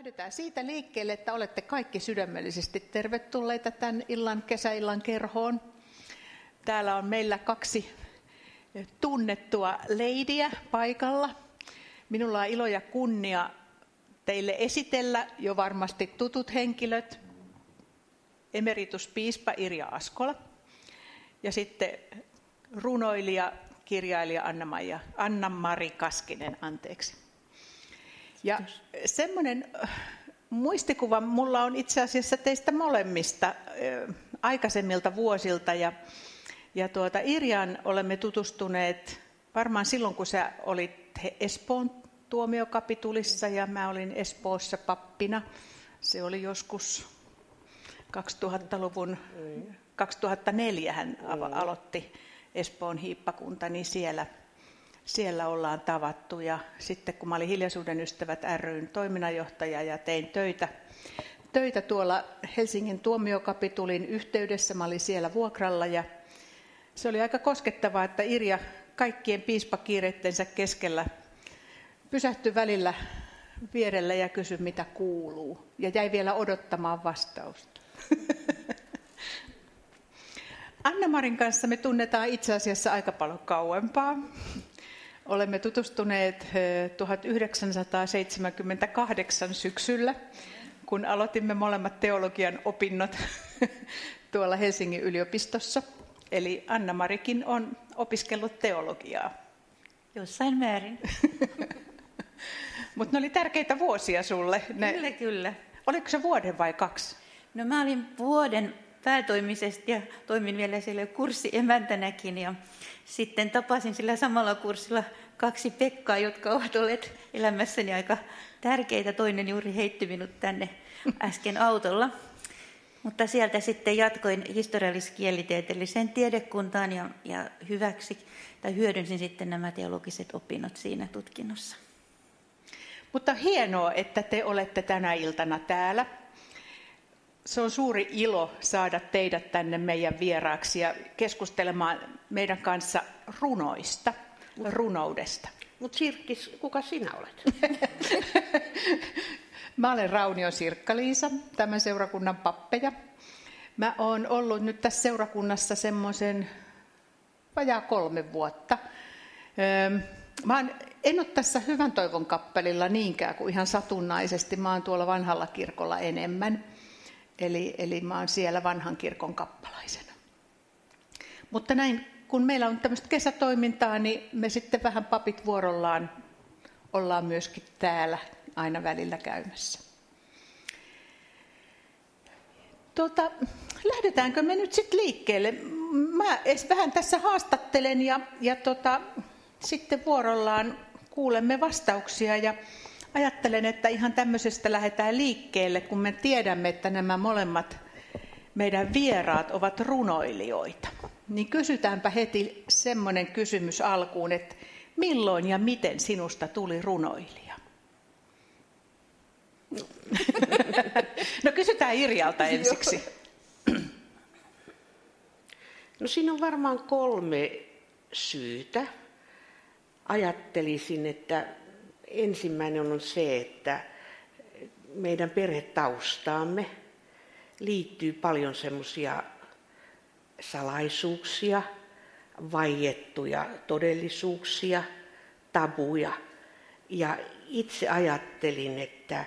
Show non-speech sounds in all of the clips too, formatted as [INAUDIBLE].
Lähdetään siitä liikkeelle, että olette kaikki sydämellisesti tervetulleita tämän illan, kesäillan kerhoon. Täällä on meillä kaksi tunnettua leidiä paikalla. Minulla on ilo ja kunnia teille esitellä jo varmasti tutut henkilöt. Emerituspiispa Irja Askola ja sitten runoilija, kirjailija Anna-Mari Kaskinen, anteeksi. Ja semmoinen äh, muistikuva mulla on itse asiassa teistä molemmista äh, aikaisemmilta vuosilta. Ja, ja tuota, Irjan olemme tutustuneet varmaan silloin, kun sä olit Espoon tuomiokapitulissa ja mä olin Espoossa pappina. Se oli joskus 2000-luvun, 2004 hän aloitti Espoon hiippakunta, niin siellä – siellä ollaan tavattu. Ja sitten kun mä olin Hiljaisuuden ystävät ryn toiminnanjohtaja ja tein töitä, töitä tuolla Helsingin tuomiokapitulin yhteydessä, mä olin siellä vuokralla ja se oli aika koskettavaa, että Irja kaikkien piispakiireittensä keskellä pysähtyi välillä vierellä ja kysyi, mitä kuuluu. Ja jäi vielä odottamaan vastausta. [LAUGHS] Anna-Marin kanssa me tunnetaan itse asiassa aika paljon kauempaa. Olemme tutustuneet 1978 syksyllä, kun aloitimme molemmat teologian opinnot [LAUGHS] tuolla Helsingin yliopistossa. Eli Anna-Marikin on opiskellut teologiaa. Jossain määrin. [LAUGHS] Mutta ne oli tärkeitä vuosia sulle. Ne... Kyllä, kyllä. Oliko se vuoden vai kaksi? No mä olin vuoden päätoimisesti ja toimin vielä siellä kurssiemäntänäkin. Ja sitten tapasin sillä samalla kurssilla kaksi Pekkaa, jotka ovat olleet elämässäni aika tärkeitä. Toinen juuri heitti minut tänne äsken autolla. Mutta sieltä sitten jatkoin historiallis-kielitieteelliseen tiedekuntaan ja, ja hyväksi, tai hyödynsin sitten nämä teologiset opinnot siinä tutkinnossa. Mutta hienoa, että te olette tänä iltana täällä. Se on suuri ilo saada teidät tänne meidän vieraaksi ja keskustelemaan meidän kanssa runoista, runoudesta. Mutta Sirkkis, kuka sinä olet? [LAUGHS] Mä olen Raunio Sirkka-Liisa, tämän seurakunnan pappeja. Mä oon ollut nyt tässä seurakunnassa semmoisen vajaa kolme vuotta. Mä oon, en ole tässä Hyvän toivon kappelilla niinkään kuin ihan satunnaisesti. Mä oon tuolla vanhalla kirkolla enemmän. Eli, eli mä oon siellä vanhan kirkon kappalaisena. Mutta näin, kun meillä on tämmöistä kesätoimintaa, niin me sitten vähän papit vuorollaan ollaan myöskin täällä aina välillä käymässä. Tota, lähdetäänkö me nyt sitten liikkeelle? Mä edes vähän tässä haastattelen ja, ja tota, sitten vuorollaan kuulemme vastauksia ja ajattelen, että ihan tämmöisestä lähdetään liikkeelle, kun me tiedämme, että nämä molemmat meidän vieraat ovat runoilijoita. Niin kysytäänpä heti semmoinen kysymys alkuun, että milloin ja miten sinusta tuli runoilija? [LAUGHS] No kysytään Irjalta ensiksi. No siinä on varmaan kolme syytä. Ajattelisin, että ensimmäinen on se, että meidän perhetaustaamme liittyy paljon semmoisia salaisuuksia, vaiettuja todellisuuksia, tabuja. Ja itse ajattelin, että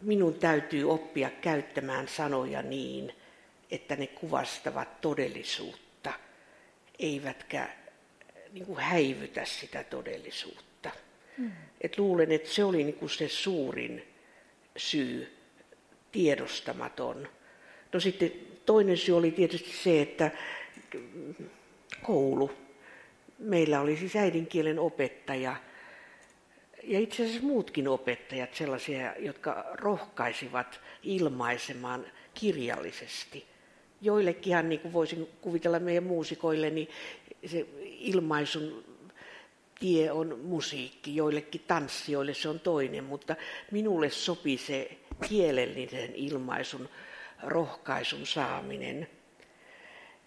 minun täytyy oppia käyttämään sanoja niin, että ne kuvastavat todellisuutta, eivätkä niin kuin häivytä sitä todellisuutta. Mm. Et luulen, että se oli niinku se suurin syy, tiedostamaton. No sitten toinen syy oli tietysti se, että koulu. Meillä oli siis äidinkielen opettaja ja itse asiassa muutkin opettajat sellaisia, jotka rohkaisivat ilmaisemaan kirjallisesti. Joillekinhan, niin kuin voisin kuvitella meidän muusikoille, niin se ilmaisun tie on musiikki, joillekin tanssijoille se on toinen, mutta minulle sopii se kielellinen ilmaisun rohkaisun saaminen.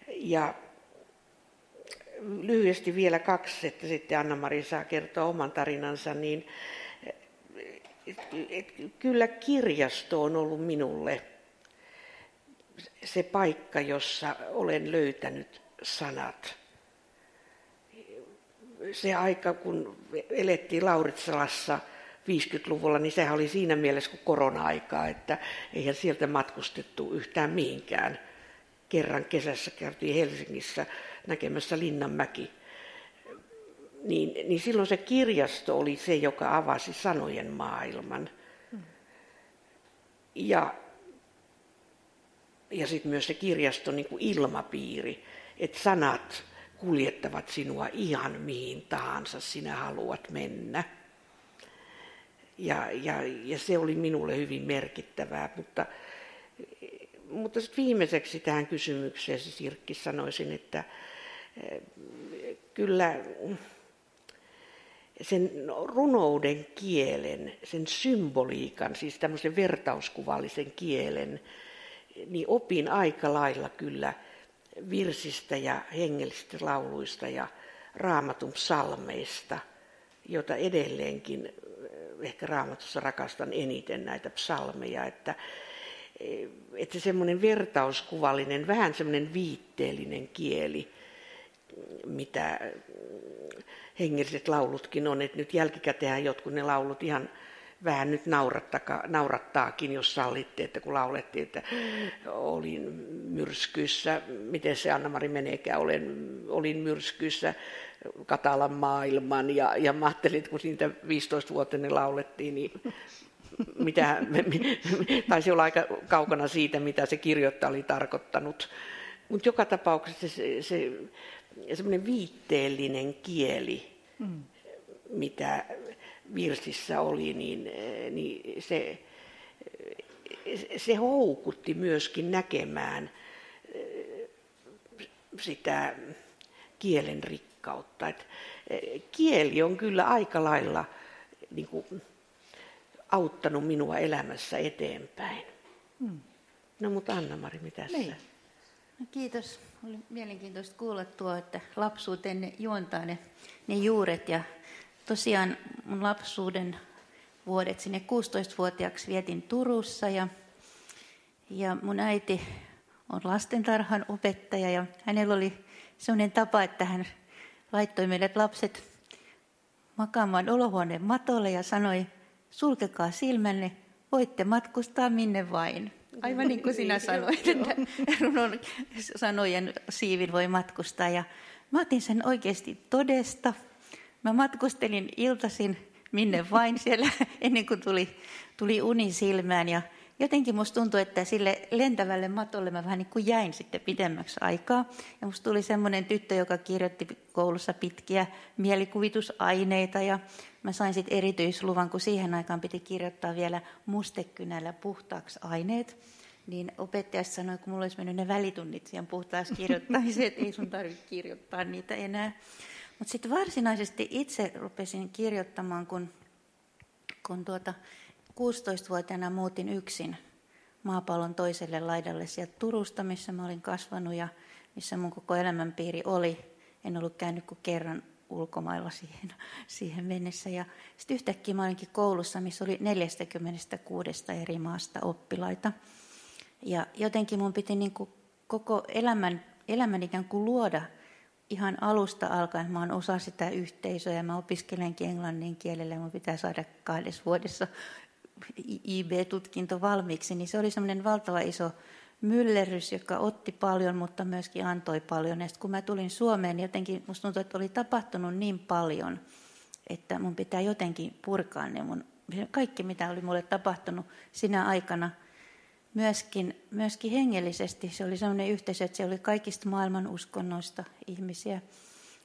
Ja lyhyesti vielä kaksi, että sitten Anna-Mari saa kertoa oman tarinansa, niin et, kyllä kirjasto on ollut minulle se paikka, jossa olen löytänyt sanat. Se aika, kun elettiin Lauritsalassa 50-luvulla, niin sehän oli siinä mielessä kuin korona-aikaa, että eihän sieltä matkustettu yhtään mihinkään. Kerran kesässä käytiin Helsingissä näkemässä Linnanmäki. Niin, niin silloin se kirjasto oli se, joka avasi sanojen maailman. Ja, ja sitten myös se kirjaston niin kuin ilmapiiri, että sanat kuljettavat sinua ihan mihin tahansa sinä haluat mennä. Ja, ja, ja se oli minulle hyvin merkittävää, mutta, mutta sitten viimeiseksi tähän kysymykseen Sirkki sanoisin, että eh, kyllä sen runouden kielen, sen symboliikan, siis tämmöisen vertauskuvallisen kielen, niin opin aika lailla kyllä virsistä ja hengellisistä lauluista ja raamatun psalmeista, jota edelleenkin ehkä raamatussa rakastan eniten näitä psalmeja, että, että semmoinen vertauskuvallinen, vähän semmoinen viitteellinen kieli, mitä hengelliset laulutkin on, että nyt jälkikäteen jotkut ne laulut ihan vähän nyt naurattaakin, jos sallitte, että kun laulettiin, että olin myrskyssä, miten se Anna-Mari meneekään, olen, olin myrskyssä Katalan maailman ja, ja mä ajattelin, että kun siitä 15 vuotta ne laulettiin, niin mitä, taisi olla aika kaukana siitä, mitä se kirjoittaja oli tarkoittanut. Mutta joka tapauksessa se, se semmoinen viitteellinen kieli, mm. mitä virsissä oli, niin, niin se, se houkutti myöskin näkemään sitä kielen rikkautta. Et kieli on kyllä aika lailla niin kuin, auttanut minua elämässä eteenpäin. Hmm. No mutta Anna-Mari, mitä niin. No, kiitos. Oli mielenkiintoista kuulla tuo, että lapsuuteen juontaa ne, ne juuret. Ja tosiaan mun lapsuuden vuodet sinne 16-vuotiaaksi vietin Turussa ja, ja mun äiti on lastentarhan opettaja ja hänellä oli sellainen tapa, että hän laittoi meidät lapset makaamaan olohuoneen matolle ja sanoi, sulkekaa silmänne, voitte matkustaa minne vain. Aivan niin kuin sinä sanoit, että runon sanojen siivin voi matkustaa. Ja mä otin sen oikeasti todesta. Mä matkustelin iltasin minne vain siellä [LAUGHS] ennen kuin tuli, tuli uni silmään. Ja jotenkin musta tuntui, että sille lentävälle matolle mä vähän niin kuin jäin sitten pidemmäksi aikaa. Ja musta tuli semmoinen tyttö, joka kirjoitti koulussa pitkiä mielikuvitusaineita ja mä sain sitten erityisluvan, kun siihen aikaan piti kirjoittaa vielä mustekynällä puhtaaksi aineet. Niin opettaja sanoi, kun mulla olisi mennyt ne välitunnit siihen puhtaaksi kirjoittamiseen, että ei sun tarvitse kirjoittaa niitä enää. Mutta sitten varsinaisesti itse rupesin kirjoittamaan, kun, kun tuota, 16-vuotiaana muutin yksin maapallon toiselle laidalle sieltä Turusta, missä mä olin kasvanut ja missä mun koko elämänpiiri oli. En ollut käynyt kuin kerran ulkomailla siihen, siihen mennessä. Ja sitten yhtäkkiä mä olinkin koulussa, missä oli 46 eri maasta oppilaita. Ja jotenkin mun piti niin kuin koko elämän, elämän ikään kuin luoda ihan alusta alkaen. Mä oon osa sitä yhteisöä ja mä opiskelenkin englannin kielellä ja mun pitää saada kahdessa vuodessa IB-tutkinto valmiiksi. Niin se oli semmoinen valtava iso myllerrys, joka otti paljon, mutta myöskin antoi paljon. Ja kun mä tulin Suomeen, niin jotenkin musta tuntui, että oli tapahtunut niin paljon, että mun pitää jotenkin purkaa ne mun, kaikki, mitä oli mulle tapahtunut sinä aikana. Myöskin, myöskin hengellisesti se oli sellainen yhteisö, että se oli kaikista maailman uskonnoista ihmisiä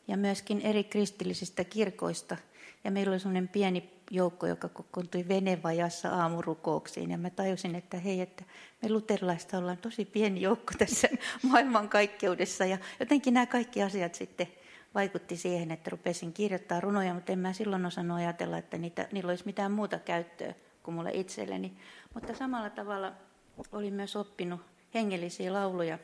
ja myöskin eri kristillisistä kirkoista. Ja meillä oli sellainen pieni joukko, joka kokoontui venevajassa aamurukouksiin. Ja mä tajusin, että hei, että me luterilaista ollaan tosi pieni joukko tässä [LAUGHS] maailmankaikkeudessa. Ja jotenkin nämä kaikki asiat sitten vaikutti siihen, että rupesin kirjoittaa runoja, mutta en mä silloin osannut ajatella, että niitä, niillä olisi mitään muuta käyttöä kuin mulle itselleni. Mutta samalla tavalla olin myös oppinut hengellisiä lauluja.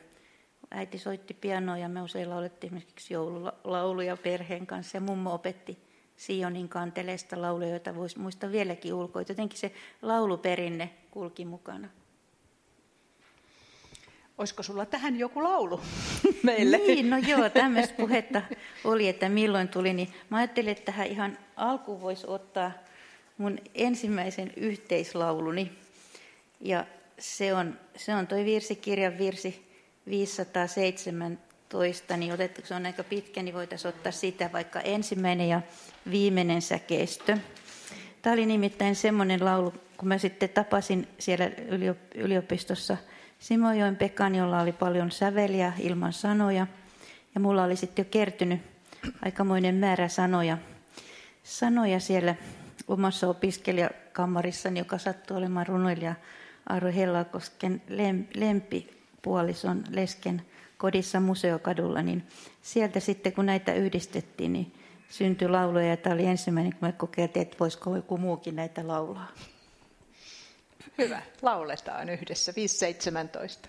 Äiti soitti pianoa ja me usein laulettiin esimerkiksi joululauluja perheen kanssa ja mummo opetti Sionin kanteleesta lauluja, joita voisi muistaa vieläkin ulkoa. Jotenkin se lauluperinne kulki mukana. Olisiko sulla tähän joku laulu [LAUGHS] meille? Niin, no joo, tämmöistä puhetta oli, että milloin tuli. Niin mä ajattelin, että tähän ihan alkuun voisi ottaa mun ensimmäisen yhteislauluni. Ja se on, se on toi virsikirjan virsi 517, niin otettu, se on aika pitkä, niin voitaisiin ottaa sitä vaikka ensimmäinen ja viimeinen säkeistö. Tämä oli nimittäin semmoinen laulu, kun mä sitten tapasin siellä yliopistossa Simojoen Pekan, jolla oli paljon säveliä ilman sanoja. Ja mulla oli sitten jo kertynyt aikamoinen määrä sanoja, sanoja siellä omassa opiskelijakammarissani, joka sattui olemaan runoilija Aaro Hellakosken lempipuolison lesken kodissa Museokadulla, niin sieltä sitten kun näitä yhdistettiin, niin syntyi lauluja ja tämä oli ensimmäinen, kun me kokeiltiin, että voisiko joku muukin näitä laulaa. Hyvä, lauletaan yhdessä, 5.17.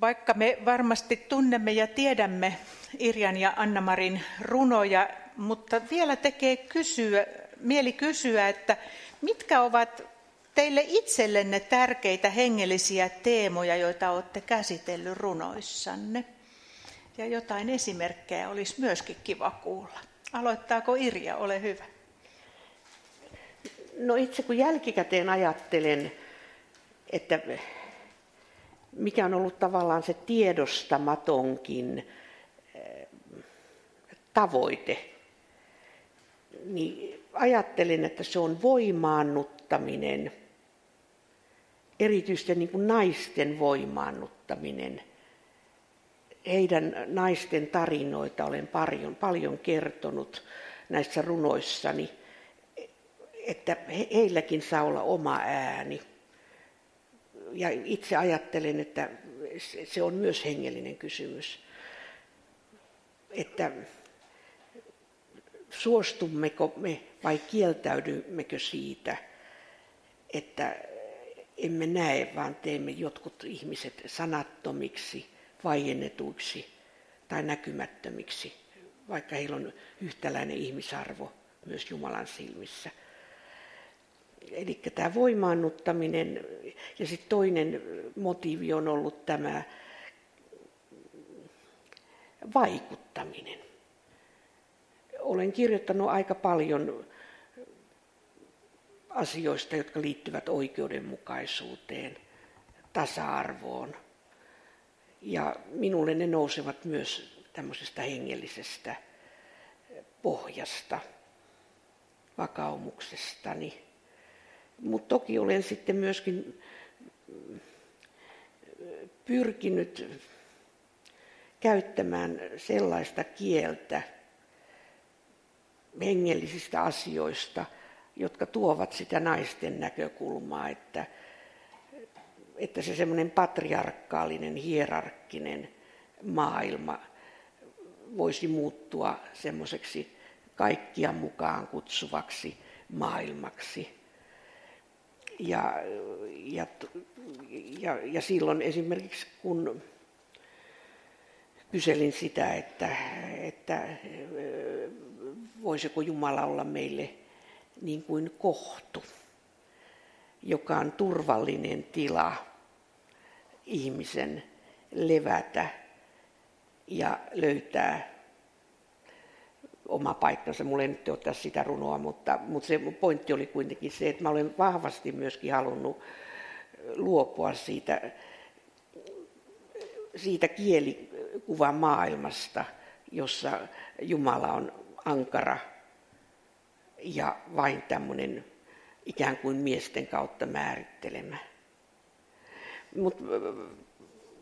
Vaikka me varmasti tunnemme ja tiedämme Irjan ja Annamarin runoja, mutta vielä tekee kysyä, mieli kysyä, että mitkä ovat teille itsellenne tärkeitä hengellisiä teemoja, joita olette käsitellyt runoissanne? Ja jotain esimerkkejä olisi myöskin kiva kuulla. Aloittaako Irja, ole hyvä. No itse kun jälkikäteen ajattelen, että mikä on ollut tavallaan se tiedostamatonkin eh, tavoite, niin ajattelen, että se on voimaannuttaminen, erityisesti niin kuin naisten voimaannuttaminen. Heidän naisten tarinoita olen paljon, paljon kertonut näissä runoissani, että heilläkin saa olla oma ääni ja itse ajattelen, että se on myös hengellinen kysymys. Että suostummeko me vai kieltäydymmekö siitä, että emme näe, vaan teemme jotkut ihmiset sanattomiksi, vaiennetuiksi tai näkymättömiksi, vaikka heillä on yhtäläinen ihmisarvo myös Jumalan silmissä. Eli tämä voimaannuttaminen ja sitten toinen motiivi on ollut tämä vaikuttaminen. olen kirjoittanut aika paljon asioista, jotka liittyvät oikeudenmukaisuuteen, tasa-arvoon. Ja minulle ne nousevat myös tämmöisestä hengellisestä pohjasta, vakaumuksestani. Mutta toki olen sitten myöskin pyrkinyt käyttämään sellaista kieltä hengellisistä asioista, jotka tuovat sitä naisten näkökulmaa, että, että se semmoinen patriarkaalinen, hierarkkinen maailma voisi muuttua semmoiseksi kaikkia mukaan kutsuvaksi maailmaksi. Ja, ja, ja, ja silloin esimerkiksi kun kyselin sitä, että, että voisiko Jumala olla meille niin kuin kohtu, joka on turvallinen tila ihmisen levätä ja löytää oma paikkansa. Mulla ei nyt ottaa sitä runoa, mutta, mutta se pointti oli kuitenkin se, että mä olen vahvasti myöskin halunnut luopua siitä, siitä kielikuvan maailmasta, jossa Jumala on ankara ja vain tämmöinen ikään kuin miesten kautta määrittelemä. Mutta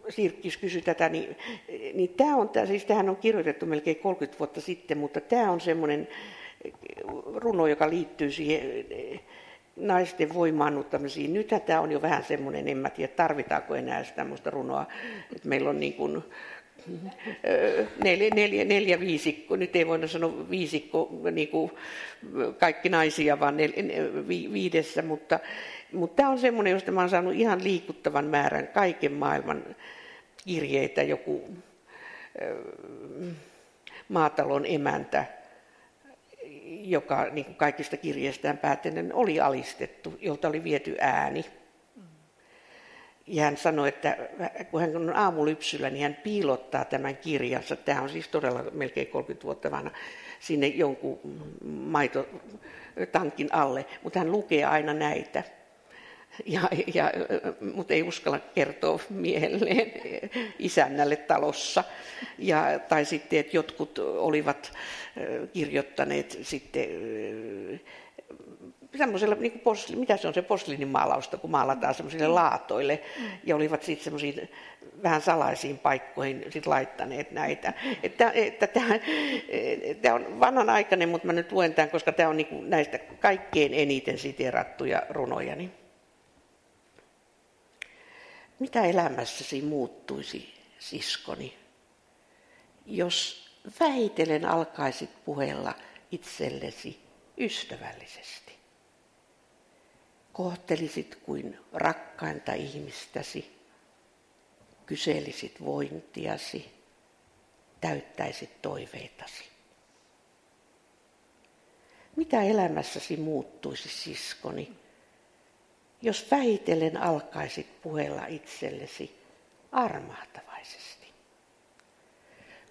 Sirkkis kysyi tätä, niin, niin tämä on, siis tämähän on kirjoitettu melkein 30 vuotta sitten, mutta tämä on semmoinen runo, joka liittyy siihen naisten voimaannuttamisiin. Nythän tämä on jo vähän semmoinen, en mä tiedä tarvitaanko enää tämmöistä runoa, että meillä on niin kuin neljä, neljä, neljä viisikko, nyt ei voida sanoa viisikko, niin kuin kaikki naisia, vaan nel, vi, viidessä, mutta, mutta tämä on semmoinen, josta mä olen saanut ihan liikuttavan määrän kaiken maailman kirjeitä, joku maatalon emäntä, joka niin kuin kaikista kirjeistään päätellen oli alistettu, jolta oli viety ääni. Ja hän sanoi, että kun hän on aamulypsyllä, niin hän piilottaa tämän kirjansa, tämä on siis todella melkein 30 vuotta vanha, sinne jonkun maitotankin alle, mutta hän lukee aina näitä ja, ja, mutta ei uskalla kertoa miehelleen isännälle talossa. Ja, tai sitten, että jotkut olivat kirjoittaneet sitten semmoisella, niin kuin posli, mitä se on se posliinimaalausta, kun maalataan semmoisille laatoille, ja olivat sitten semmoisiin vähän salaisiin paikkoihin sit laittaneet näitä. Että, että tämä, on vanhanaikainen, mutta mä nyt luen tämän, koska tämä on niin näistä kaikkein eniten siteerattuja runoja. Niin mitä elämässäsi muuttuisi, siskoni, jos vähitellen alkaisit puhella itsellesi ystävällisesti? Kohtelisit kuin rakkainta ihmistäsi, kyselisit vointiasi, täyttäisit toiveitasi. Mitä elämässäsi muuttuisi, siskoni, jos vähitellen alkaisit puhella itsellesi armahtavaisesti.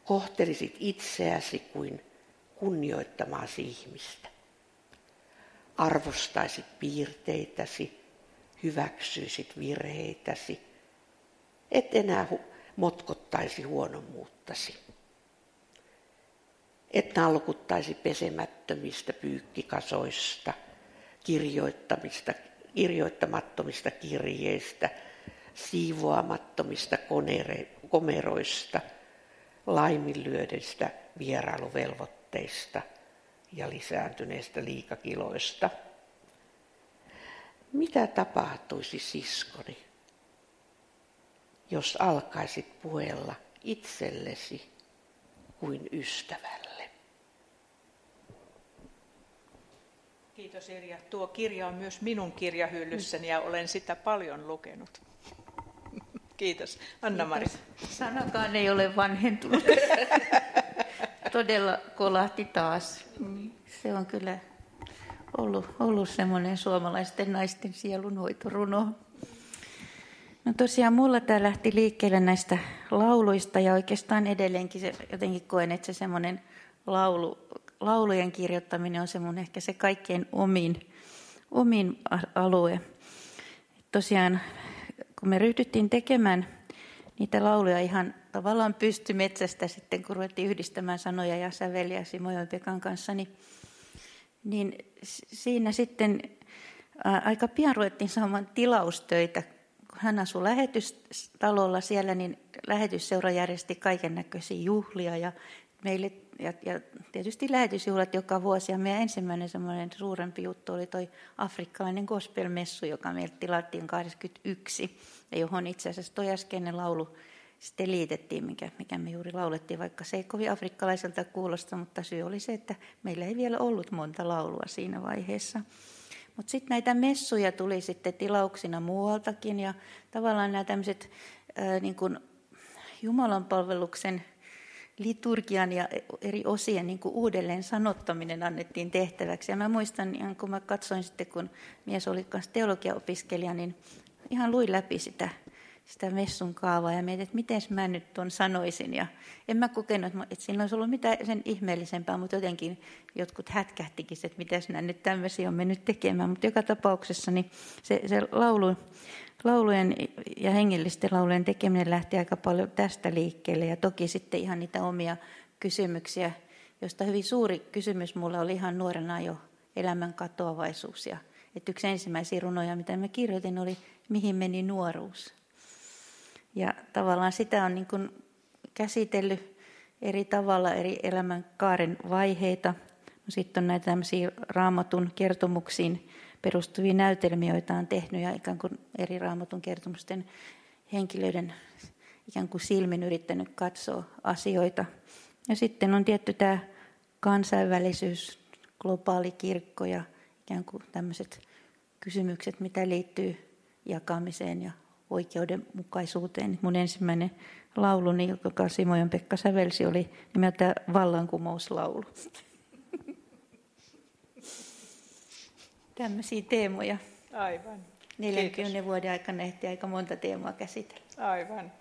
Kohtelisit itseäsi kuin kunnioittamaasi ihmistä. Arvostaisit piirteitäsi, hyväksyisit virheitäsi, et enää motkottaisi huonommuuttasi. Et nalkuttaisi pesemättömistä pyykkikasoista, kirjoittamista kirjoittamattomista kirjeistä, siivoamattomista komeroista, laiminlyödestä vierailuvelvoitteista ja lisääntyneistä liikakiloista. Mitä tapahtuisi siskoni, jos alkaisit puhella itsellesi kuin ystävällä? Kiitos Irja. Tuo kirja on myös minun kirjahyllyssäni ja olen sitä paljon lukenut. [LAUGHS] Kiitos. Anna-Mari. Sanakaan ei ole vanhentunut. [LAUGHS] Todella kolahti taas. Se on kyllä ollut, ollut semmoinen suomalaisten naisten sielunhoitoruno. No tosiaan mulla tämä lähti liikkeelle näistä lauluista ja oikeastaan edelleenkin se, jotenkin koen, että se semmoinen laulu laulujen kirjoittaminen on se mun ehkä se kaikkein omin, omin alue. Tosiaan, kun me ryhdyttiin tekemään niitä lauluja ihan tavallaan pystymetsästä sitten, kun ruvettiin yhdistämään sanoja ja säveliä Simojoen Pekan kanssa, niin, niin siinä sitten aika pian ruvettiin saamaan tilaustöitä. Kun hän asui lähetystalolla siellä, niin lähetysseura järjesti kaiken näköisiä juhlia ja meille ja, ja tietysti lähetysjuhlat joka vuosi. Ja meidän ensimmäinen semmoinen suurempi juttu oli toi afrikkalainen gospelmessu, joka meiltä tilattiin 81, ja johon itse asiassa toi äskeinen laulu sitten liitettiin, mikä, mikä me juuri laulettiin, vaikka se ei kovin afrikkalaiselta kuulosta, mutta syy oli se, että meillä ei vielä ollut monta laulua siinä vaiheessa. Mutta sitten näitä messuja tuli sitten tilauksina muualtakin ja tavallaan nämä tämmöiset niin Jumalan palveluksen liturgian ja eri osien niin kuin uudelleen sanottaminen annettiin tehtäväksi. Ja mä muistan, ihan kun mä katsoin sitten, kun mies oli kanssa teologiaopiskelija, niin ihan luin läpi sitä, sitä messun kaavaa ja mietin, että miten mä nyt tuon sanoisin. Ja en mä kokenut, että siinä olisi ollut mitään sen ihmeellisempää, mutta jotenkin jotkut hätkähtikin, että miten nämä nyt tämmöisiä on mennyt tekemään. Mutta joka tapauksessa niin se, se laulu, laulujen ja hengellisten laulujen tekeminen lähti aika paljon tästä liikkeelle ja toki sitten ihan niitä omia kysymyksiä, josta hyvin suuri kysymys mulla oli ihan nuorena jo elämän katoavaisuus. Ja, että yksi ensimmäisiä runoja, mitä mä kirjoitin, oli Mihin meni nuoruus? Ja tavallaan sitä on niin kuin käsitellyt eri tavalla eri elämän kaaren vaiheita. No sitten on näitä tämmöisiä raamatun kertomuksiin perustuvia näytelmiä, joita on tehnyt ja ikään kuin eri raamatun kertomusten henkilöiden ikään kuin silmin yrittänyt katsoa asioita. Ja sitten on tietty tämä kansainvälisyys, globaali kirkko ja ikään kuin tämmöiset kysymykset, mitä liittyy jakamiseen ja oikeudenmukaisuuteen. Mun ensimmäinen lauluni, joka Simojon Pekka sävelsi, oli nimeltä Vallankumouslaulu. Tämmöisiä teemoja. Aivan. 40 Kiitos. vuoden aikana ehti aika monta teemaa käsitellä. Aivan.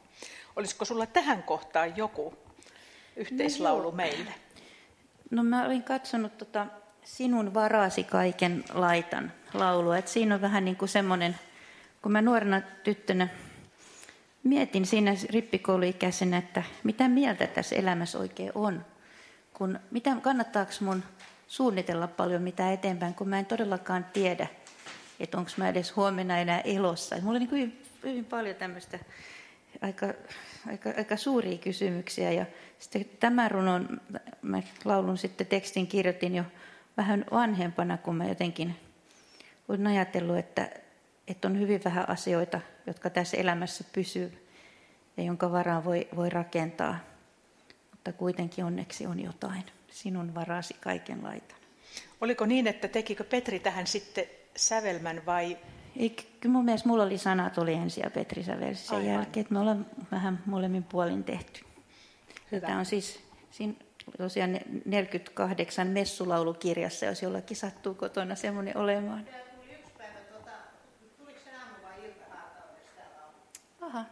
Olisiko sulla tähän kohtaan joku yhteislaulu no, meille? No mä olin katsonut tota Sinun varasi kaiken laitan laulua. Et siinä on vähän niin kuin semmoinen, kun mä nuorena tyttönä mietin siinä rippikouluikäisenä, että mitä mieltä tässä elämässä oikein on. Kun, mitä, kannattaako mun suunnitella paljon mitä eteenpäin, kun mä en todellakaan tiedä, että onko mä edes huomenna enää elossa. Mulla on niin hyvin, hyvin paljon tämmöistä aika, aika, aika suuria kysymyksiä. Ja sitten tämän runon, mä laulun sitten tekstin kirjoitin jo vähän vanhempana, kun mä jotenkin olen ajatellut, että, että on hyvin vähän asioita, jotka tässä elämässä pysyy ja jonka varaan voi, voi rakentaa. Mutta kuitenkin onneksi on jotain sinun varasi kaiken laitan. Oliko niin, että tekikö Petri tähän sitten sävelmän vai? Ei, kyllä mun mielestä mulla oli sanat oli ensin ja Petri sävelsi sen Aivan. jälkeen, että me ollaan vähän molemmin puolin tehty. Hyvä. Tämä on siis siinä tosiaan 48 messulaulukirjassa, jos jollakin sattuu kotona semmoinen olemaan. Aha,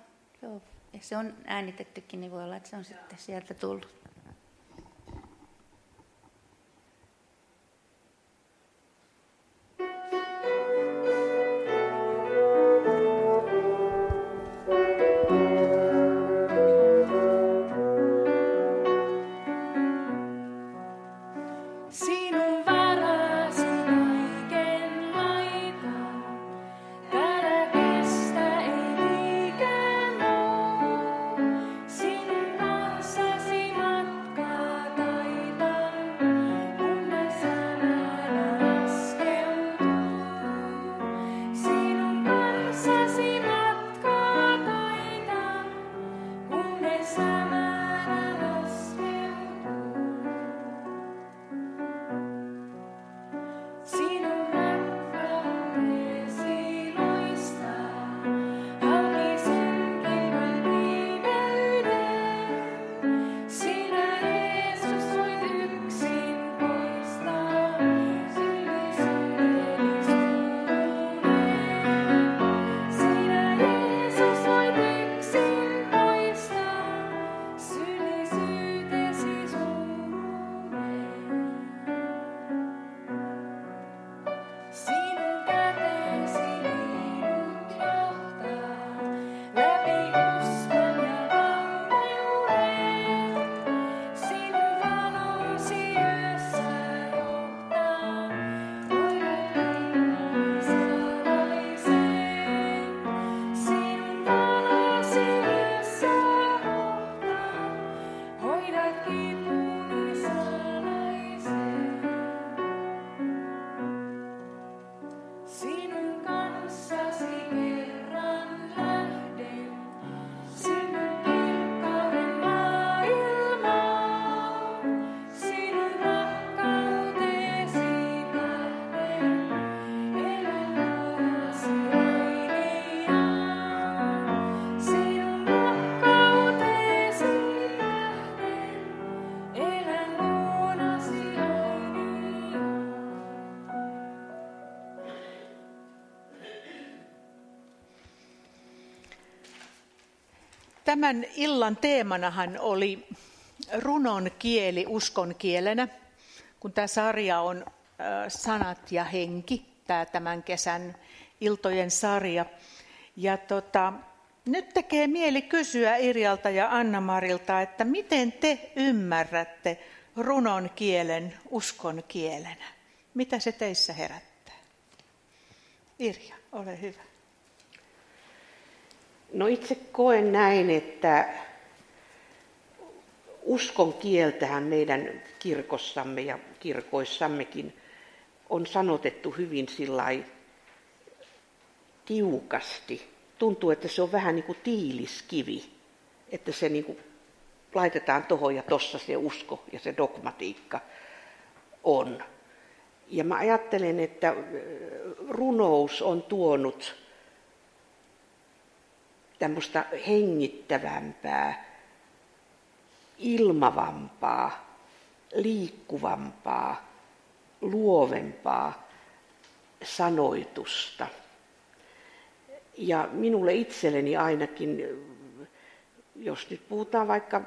joo. Ja se on äänitettykin, niin voi olla, että se on sitten sieltä tullut. Tämän illan teemanahan oli runon kieli uskon kielenä, kun tämä sarja on sanat ja henki, tämä tämän kesän iltojen sarja. Ja tota, nyt tekee mieli kysyä Irjalta ja Anna-Marilta, että miten te ymmärrätte runon kielen uskon kielenä? Mitä se teissä herättää? Irja, ole hyvä. No itse koen näin, että uskon kieltähän meidän kirkossamme ja kirkoissammekin on sanotettu hyvin sillai tiukasti. Tuntuu, että se on vähän niin kuin tiiliskivi, että se niin kuin laitetaan tuohon ja tossa se usko ja se dogmatiikka on. Ja mä ajattelen, että runous on tuonut tämmöistä hengittävämpää, ilmavampaa, liikkuvampaa, luovempaa sanoitusta. Ja minulle itselleni ainakin, jos nyt puhutaan vaikka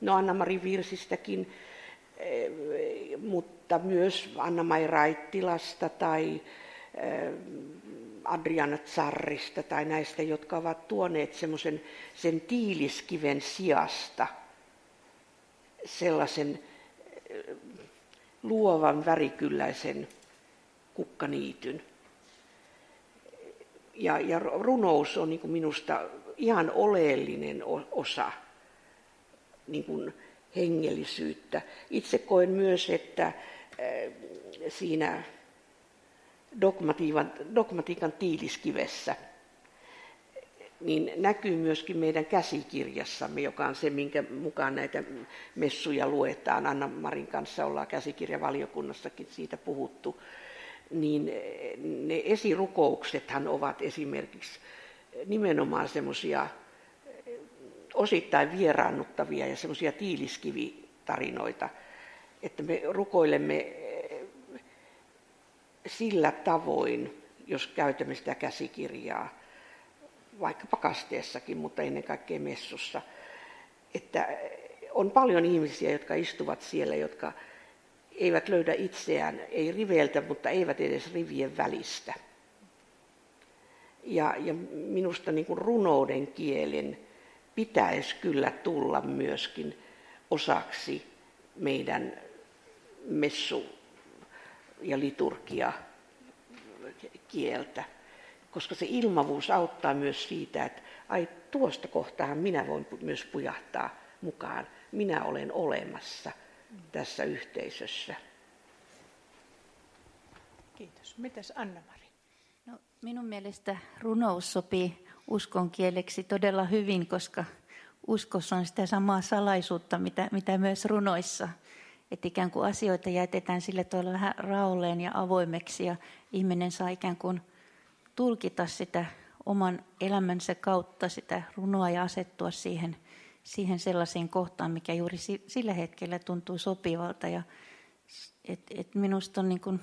no Anna-Mari Virsistäkin, mutta myös Anna-Mai Raittilasta tai Adriana Tsarrista tai näistä, jotka ovat tuoneet semmoisen sen tiiliskiven sijasta sellaisen eh, luovan värikylläisen kukkaniityn. Ja, ja runous on niin minusta ihan oleellinen osa niin kuin hengellisyyttä. Itse koen myös, että eh, siinä dogmatiikan, tiiliskivessä, niin näkyy myöskin meidän käsikirjassamme, joka on se, minkä mukaan näitä messuja luetaan. Anna-Marin kanssa ollaan käsikirjavaliokunnassakin siitä puhuttu. Niin ne esirukouksethan ovat esimerkiksi nimenomaan semmoisia osittain vieraannuttavia ja semmoisia tiiliskivitarinoita, että me rukoilemme sillä tavoin, jos käytämme sitä käsikirjaa, vaikka kasteessakin, mutta ennen kaikkea messussa, että on paljon ihmisiä, jotka istuvat siellä, jotka eivät löydä itseään, ei riveiltä, mutta eivät edes rivien välistä. Ja, ja minusta niin kuin runouden kielen pitäisi kyllä tulla myöskin osaksi meidän messu ja liturgia kieltä, koska se ilmavuus auttaa myös siitä, että ai tuosta kohtaa minä voin myös pujahtaa mukaan. Minä olen olemassa tässä yhteisössä. Kiitos. Mitäs Anna-Mari? No, minun mielestä runous sopii uskon kieleksi todella hyvin, koska uskossa on sitä samaa salaisuutta, mitä, mitä myös runoissa – että ikään kuin asioita jätetään sille tuolla vähän raolleen ja avoimeksi ja ihminen saa ikään kuin tulkita sitä oman elämänsä kautta sitä runoa ja asettua siihen, siihen sellaiseen kohtaan, mikä juuri sillä hetkellä tuntuu sopivalta. Ja et, et minusta on niin kuin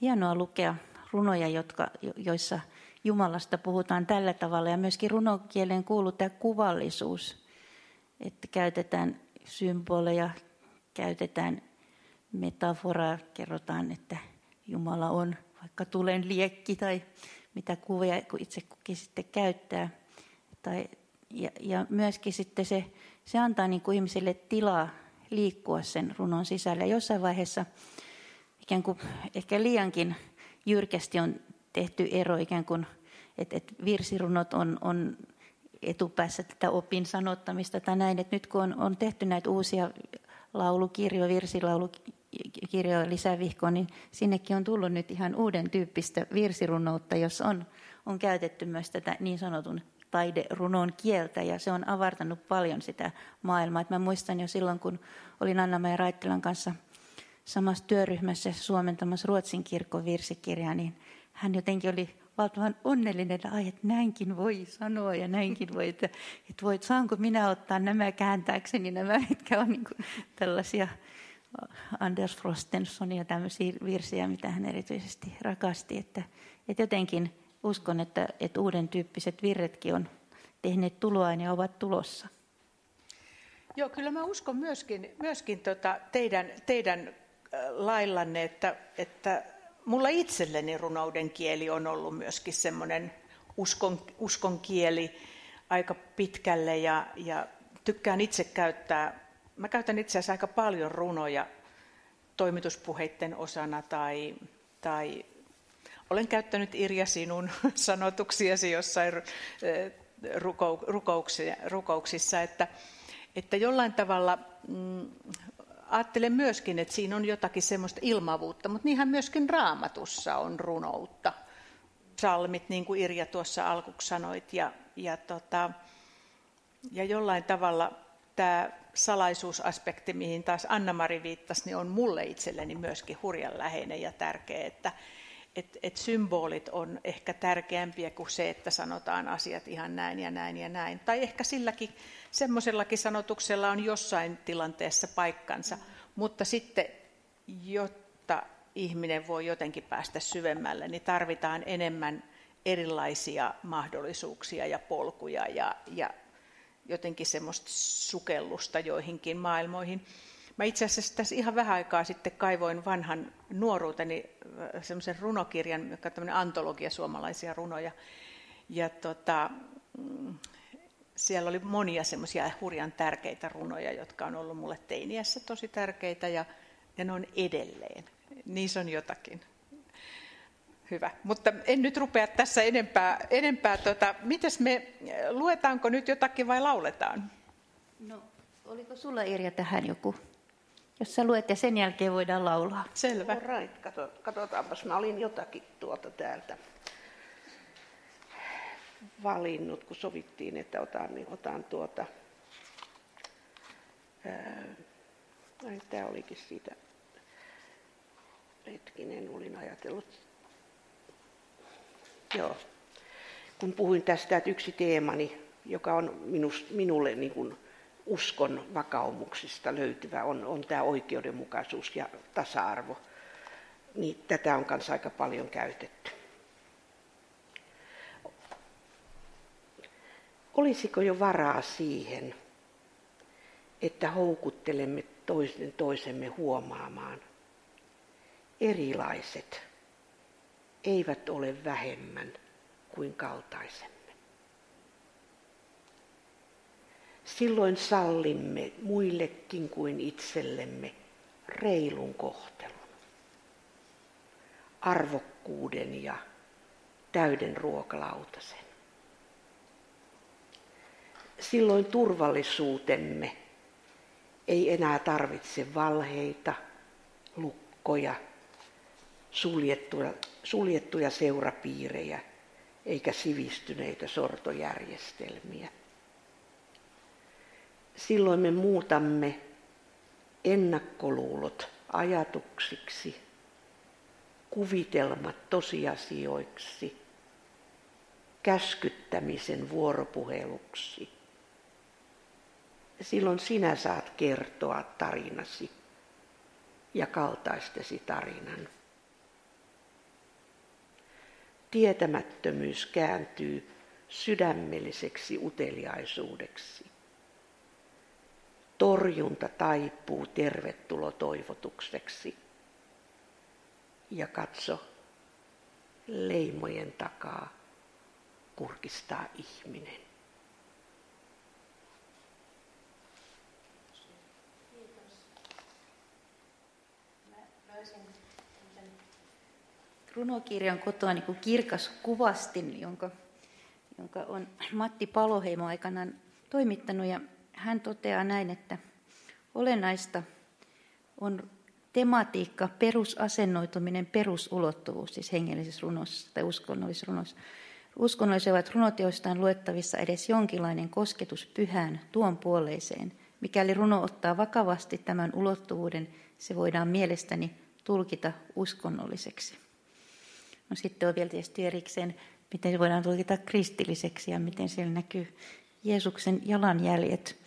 hienoa lukea runoja, jotka, joissa Jumalasta puhutaan tällä tavalla ja myöskin runokieleen kuuluu tämä kuvallisuus, että käytetään symboleja, käytetään metaforaa, kerrotaan, että Jumala on vaikka tulen liekki tai mitä kuvia itse kukin sitten käyttää. Tai, ja, ja myöskin sitten se, se antaa niin kuin ihmisille tilaa liikkua sen runon sisällä. Jossain vaiheessa ikään kuin ehkä liiankin jyrkästi on tehty ero ikään kuin, että, että virsirunot on, on etupäässä tätä opin sanottamista tai näin, että nyt kun on, on tehty näitä uusia laulukirjoja, virsilaulu kirjoja lisävihkoon, niin sinnekin on tullut nyt ihan uuden tyyppistä virsirunoutta, jossa on, on käytetty myös tätä niin sanotun taiderunon kieltä ja se on avartanut paljon sitä maailmaa. Et mä muistan jo silloin, kun olin Anna-Maja Raittilan kanssa samassa työryhmässä suomentamassa Ruotsin kirkon virsikirjaa, niin hän jotenkin oli valtavan onnellinen, että, ai, että näinkin voi sanoa ja näinkin voi, että, että voit, saanko minä ottaa nämä kääntääkseni, nämä, mitkä on niin kuin tällaisia Anders Frostensonia tämmöisiä virsiä, mitä hän erityisesti rakasti. Että, että jotenkin uskon, että, että uuden tyyppiset virretkin on tehneet tuloaan ja ovat tulossa. Joo, kyllä mä uskon myöskin, myöskin tota teidän, teidän laillanne, että, että mulla itselleni runouden kieli on ollut myöskin semmoinen uskon, uskon kieli aika pitkälle ja, ja tykkään itse käyttää, mä käytän itse asiassa aika paljon runoja toimituspuheiden osana tai, tai olen käyttänyt Irja sinun [LAUGHS] sanotuksiasi jossain rukouksissa, että, että jollain tavalla mm, ajattelen myöskin, että siinä on jotakin semmoista ilmavuutta, mutta niinhän myöskin raamatussa on runoutta. Psalmit, niin kuin Irja tuossa alkuksi sanoit, ja, ja, tota, ja jollain tavalla tämä salaisuusaspekti, mihin taas Anna-Mari viittasi, niin on mulle itselleni myöskin hurjan läheinen ja tärkeä, että et, et symbolit on ehkä tärkeämpiä kuin se, että sanotaan asiat ihan näin ja näin ja näin. Tai ehkä silläkin semmoisellakin sanotuksella on jossain tilanteessa paikkansa, mutta sitten jotta ihminen voi jotenkin päästä syvemmälle, niin tarvitaan enemmän erilaisia mahdollisuuksia ja polkuja ja, ja jotenkin semmoista sukellusta joihinkin maailmoihin. Mä itse asiassa tässä ihan vähän aikaa sitten kaivoin vanhan nuoruuteni äh, semmoisen runokirjan, joka on tämmöinen antologia suomalaisia runoja. Ja tota, mm, siellä oli monia semmoisia hurjan tärkeitä runoja, jotka on ollut mulle teiniässä tosi tärkeitä ja, ja ne on edelleen. Niissä on jotakin. Hyvä, mutta en nyt rupea tässä enempää. enempää tota, mites me, luetaanko nyt jotakin vai lauletaan? No, oliko sulla Irja tähän joku? Jos sä luet ja sen jälkeen voidaan laulaa. Selvä. Right. Kato, katsotaanpas, mä olin jotakin tuolta täältä valinnut, kun sovittiin, että otan, niin otan tuota... Tämä olikin siitä, hetkinen, olin ajatellut. Joo. Kun puhuin tästä, että yksi teemani, joka on minus, minulle niin kuin uskon vakaumuksista löytyvä, on, on tämä oikeudenmukaisuus ja tasa-arvo, niin tätä on kanssa aika paljon käytetty. Olisiko jo varaa siihen, että houkuttelemme toisen toisemme huomaamaan, erilaiset eivät ole vähemmän kuin kaltaisemme. Silloin sallimme muillekin kuin itsellemme reilun kohtelun, arvokkuuden ja täyden ruokalautasen silloin turvallisuutemme ei enää tarvitse valheita, lukkoja, suljettuja, suljettuja seurapiirejä eikä sivistyneitä sortojärjestelmiä. Silloin me muutamme ennakkoluulot ajatuksiksi, kuvitelmat tosiasioiksi, käskyttämisen vuoropuheluksi silloin sinä saat kertoa tarinasi ja kaltaistesi tarinan. Tietämättömyys kääntyy sydämelliseksi uteliaisuudeksi. Torjunta taipuu tervetulotoivotukseksi. Ja katso, leimojen takaa kurkistaa ihminen. runokirjan kotoa niin kuin kirkas kuvastin, jonka, jonka on Matti Paloheimo aikanaan toimittanut. Ja hän toteaa näin, että olennaista on tematiikka, perusasennoituminen, perusulottuvuus, siis hengellisessä runossa tai uskonnollisessa runossa. Uskonnolliset runot, joista on luettavissa edes jonkinlainen kosketus pyhään tuon puoleiseen. Mikäli runo ottaa vakavasti tämän ulottuvuuden, se voidaan mielestäni tulkita uskonnolliseksi. No sitten on vielä tietysti erikseen, miten se voidaan tulkita kristilliseksi ja miten siellä näkyy Jeesuksen jalanjäljet.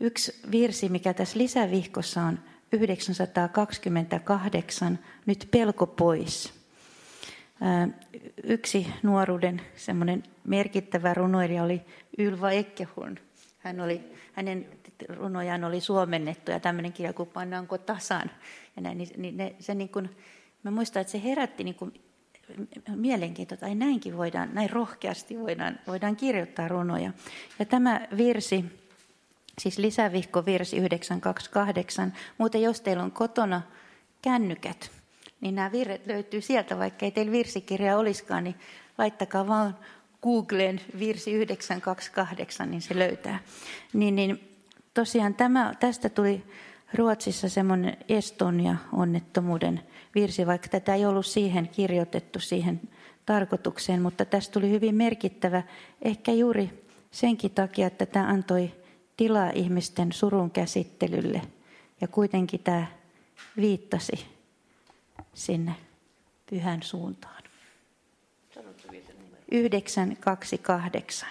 Yksi virsi, mikä tässä lisävihkossa on 928, nyt pelko pois. Yksi nuoruuden semmoinen merkittävä runoilija oli Ylva Ekkehorn. Hän oli, hänen runojaan oli suomennettu ja tämmöinen kirja kuin Pannaanko tasan. Ja näin, niin, niin ne, se niin kuin, mä muistan, että se herätti niin kuin mielenkiintoa, että näinkin voidaan, näin rohkeasti voidaan, voidaan kirjoittaa runoja. Ja tämä virsi, siis lisävihko virsi 928, muuten jos teillä on kotona kännykät, niin nämä virret löytyy sieltä, vaikka ei teillä virsikirja olisikaan, niin laittakaa vaan Googleen virsi 928, niin se löytää. Niin, niin tosiaan tämä, tästä tuli Ruotsissa semmoinen Estonia-onnettomuuden virsi, vaikka tätä ei ollut siihen kirjoitettu siihen tarkoitukseen, mutta tästä tuli hyvin merkittävä, ehkä juuri senkin takia, että tämä antoi tilaa ihmisten surun käsittelylle ja kuitenkin tämä viittasi sinne pyhän suuntaan. 928.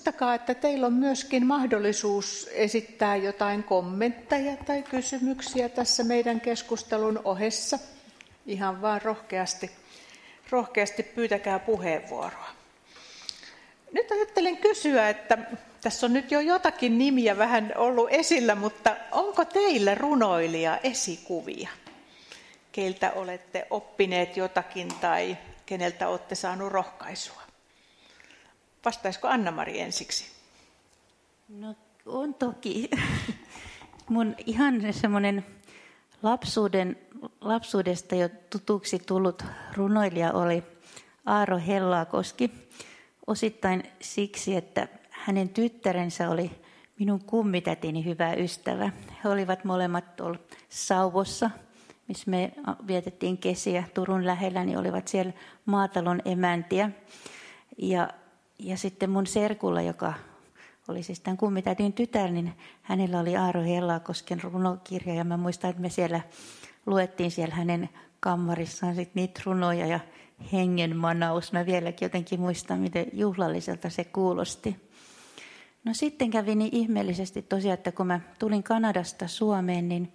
muistakaa, että teillä on myöskin mahdollisuus esittää jotain kommentteja tai kysymyksiä tässä meidän keskustelun ohessa. Ihan vaan rohkeasti, rohkeasti pyytäkää puheenvuoroa. Nyt ajattelen kysyä, että tässä on nyt jo jotakin nimiä vähän ollut esillä, mutta onko teillä runoilija esikuvia? Keiltä olette oppineet jotakin tai keneltä olette saanut rohkaisua? Vastaisiko Anna-Mari ensiksi? No on toki. [LAUGHS] Mun ihan semmoinen lapsuuden, lapsuudesta jo tutuksi tullut runoilija oli Aaro Hellakoski. Osittain siksi, että hänen tyttärensä oli minun kummitätini hyvä ystävä. He olivat molemmat tuolla Sauvossa, missä me vietettiin kesiä Turun lähellä, niin olivat siellä maatalon emäntiä. Ja ja sitten mun serkulla, joka oli siis tämän kummitätin tytär, niin hänellä oli Aaro Hellakosken runokirja ja mä muistan, että me siellä luettiin siellä hänen kammarissaan sit niitä runoja ja hengenmanaus. Mä vieläkin jotenkin muistan, miten juhlalliselta se kuulosti. No sitten kävi niin ihmeellisesti tosiaan, että kun mä tulin Kanadasta Suomeen, niin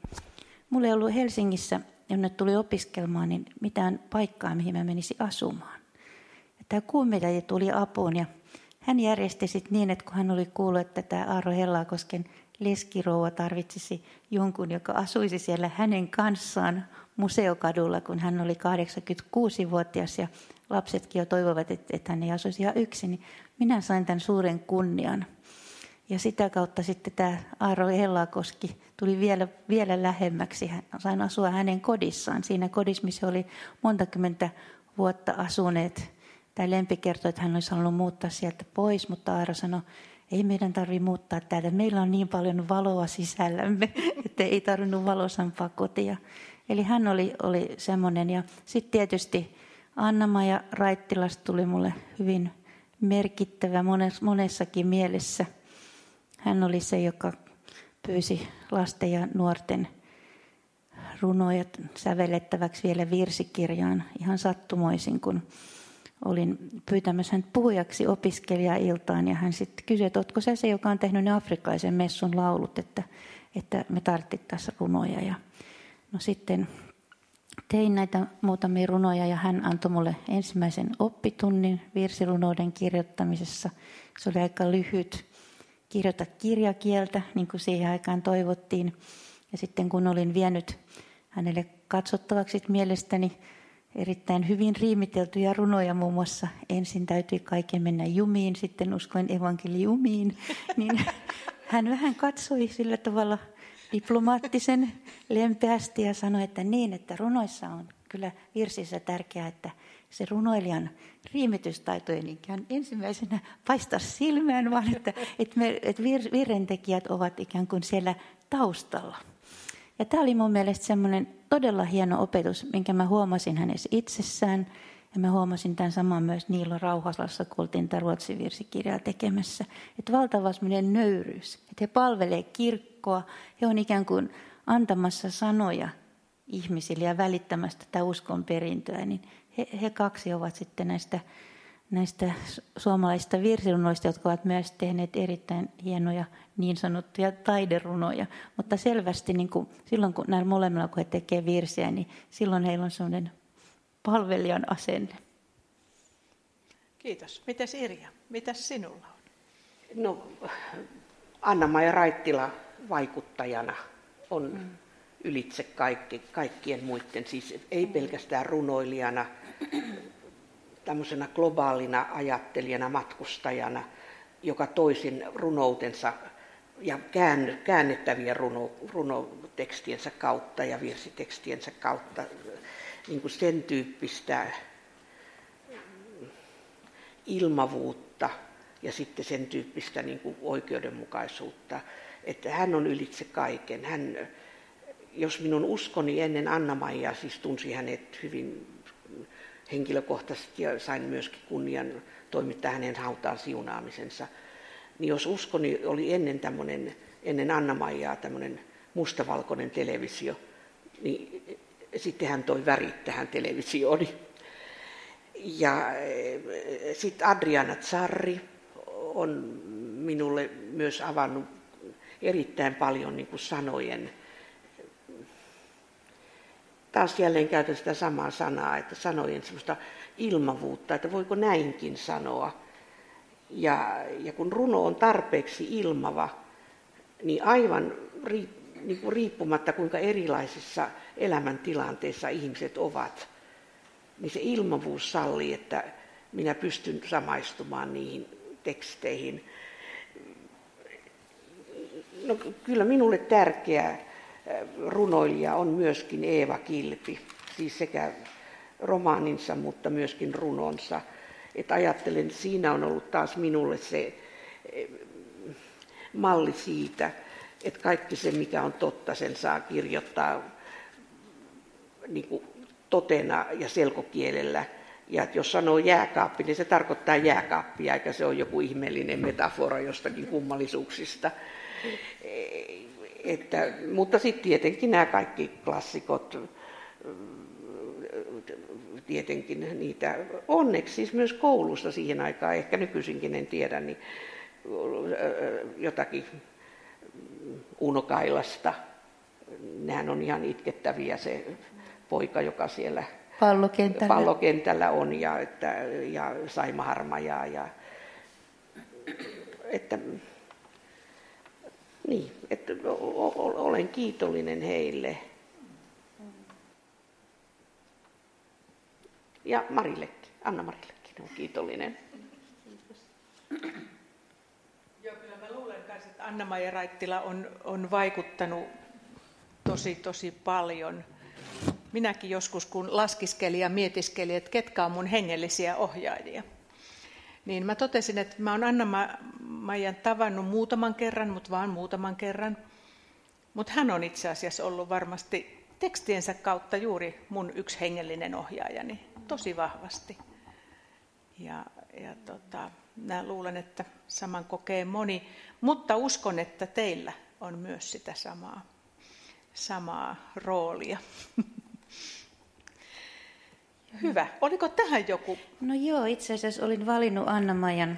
mulla ei ollut Helsingissä, jonne tuli opiskelemaan, niin mitään paikkaa, mihin mä menisin asumaan. Tämä kuumitäjä tuli apuun ja hän järjesti sitten niin, että kun hän oli kuullut, että tämä Aaro Hellakosken leskirouva tarvitsisi jonkun, joka asuisi siellä hänen kanssaan museokadulla, kun hän oli 86-vuotias ja lapsetkin jo toivovat, että, että hän ei asuisi ihan yksin, niin minä sain tämän suuren kunnian. Ja sitä kautta sitten tämä Aaro Hellakoski tuli vielä, vielä lähemmäksi. Hän sain asua hänen kodissaan, siinä kodissa, missä oli monta kymmentä vuotta asuneet. Tämä Lempi kertoi, että hän olisi halunnut muuttaa sieltä pois, mutta Aaro sanoi, ei meidän tarvitse muuttaa täältä. Meillä on niin paljon valoa sisällämme, [LAUGHS] että ei tarvinnut valosampaa kotia. Eli hän oli, oli semmoinen. Ja sitten tietysti Anna-Maja Raittilasta tuli mulle hyvin merkittävä monessakin mielessä. Hän oli se, joka pyysi lasten ja nuorten runoja sävellettäväksi vielä virsikirjaan ihan sattumoisin, kun olin pyytämässä hän puhujaksi opiskelijailtaan ja hän sitten kysyi, että oletko se se, joka on tehnyt ne afrikkalaisen messun laulut, että, että me tarvittaisiin runoja. Ja no sitten tein näitä muutamia runoja ja hän antoi mulle ensimmäisen oppitunnin virsirunouden kirjoittamisessa. Se oli aika lyhyt. Kirjoita kirjakieltä, niin kuin siihen aikaan toivottiin. Ja sitten kun olin vienyt hänelle katsottavaksi mielestäni erittäin hyvin riimiteltyjä runoja muun muassa. Ensin täytyi kaiken mennä jumiin, sitten uskoin evankeliumiin. [LAUGHS] Niin hän vähän katsoi sillä tavalla diplomaattisen lempeästi ja sanoi, että niin, että runoissa on kyllä virsissä tärkeää, että se runoilijan riimitystaito ei niinkään ensimmäisenä paista silmään, vaan että, että, me, että vir, virrentekijät ovat ikään kuin siellä taustalla. Ja tämä oli mun mielestä semmoinen todella hieno opetus, minkä mä huomasin hänessä itsessään. Ja mä huomasin tämän saman myös Niilo Rauhaslassa, kun oltiin tätä ruotsin virsikirjaa tekemässä. Että valtava semmoinen nöyryys. Että he palvelee kirkkoa. He on ikään kuin antamassa sanoja ihmisille ja välittämästä tätä uskon perintöä. Niin he, he kaksi ovat sitten näistä näistä suomalaisista virsirunoista, jotka ovat myös tehneet erittäin hienoja niin sanottuja taiderunoja. Mutta selvästi niin kuin, silloin, kun näillä molemmilla, kun he tekevät virsiä, niin silloin heillä on sellainen palvelijan asenne. Kiitos. Mitäs Irja? Mitäs sinulla on? No, Anna-Maja Raittila vaikuttajana on mm. ylitse kaikki, kaikkien muiden, siis ei pelkästään runoilijana, tämmöisenä globaalina ajattelijana, matkustajana, joka toisin runoutensa ja käännettäviä runo, runotekstiensä kautta ja virsitekstiensä kautta niin kuin sen tyyppistä ilmavuutta ja sitten sen tyyppistä niin kuin oikeudenmukaisuutta, että hän on ylitse kaiken. Hän, jos minun uskoni ennen Anna-Maijaa, siis tunsi hänet hyvin henkilökohtaisesti ja sain myöskin kunnian toimittaa hänen hautaan siunaamisensa. Niin jos uskoni oli ennen tämmöinen, ennen Anna-Maijaa tämmöinen mustavalkoinen televisio, niin sitten hän toi värit tähän televisioon. Ja eh, sitten Adriana Tsarri on minulle myös avannut erittäin paljon niin kuin sanojen taas jälleen käytän sitä samaa sanaa, että sanojen sellaista ilmavuutta, että voiko näinkin sanoa. Ja, ja kun runo on tarpeeksi ilmava, niin aivan niin kuin riippumatta kuinka erilaisissa elämäntilanteissa ihmiset ovat, niin se ilmavuus sallii, että minä pystyn samaistumaan niihin teksteihin. No, kyllä minulle tärkeää runoilija on myöskin Eeva Kilpi, siis sekä romaaninsa, mutta myöskin runonsa. Et ajattelen, että siinä on ollut taas minulle se eh, malli siitä, että kaikki se, mikä on totta, sen saa kirjoittaa niin kuin totena ja selkokielellä. Ja että jos sanoo jääkaappi, niin se tarkoittaa jääkaappia, eikä se ole joku ihmeellinen metafora jostakin kummallisuuksista. Että, mutta sitten tietenkin nämä kaikki klassikot, tietenkin niitä, onneksi siis myös koulussa siihen aikaan, ehkä nykyisinkin en tiedä, niin jotakin Unokailasta. Nehän on ihan itkettäviä se poika, joka siellä pallokentällä, pallokentällä on ja, että, ja Saima Harmajaa. Ja, että, niin, että olen kiitollinen heille. Ja Marillekin, Anna-Marillekin on kiitollinen. Joo, kyllä mä luulen myös, että Anna-Maija Raittila on, on vaikuttanut tosi, tosi paljon. Minäkin joskus, kun laskiskelin ja mietiskelin, että ketkä on mun hengellisiä ohjaajia, niin mä totesin, että mä oon Anna-Maijan tavannut muutaman kerran, mutta vaan muutaman kerran. Mutta hän on itse asiassa ollut varmasti tekstiensä kautta juuri mun yksi hengellinen ohjaajani tosi vahvasti. Ja, ja tota, mä luulen, että saman kokee moni, mutta uskon, että teillä on myös sitä samaa, samaa roolia. [LAUGHS] Hyvä. Oliko tähän joku? No joo, itse asiassa olin valinnut Anna-Maijan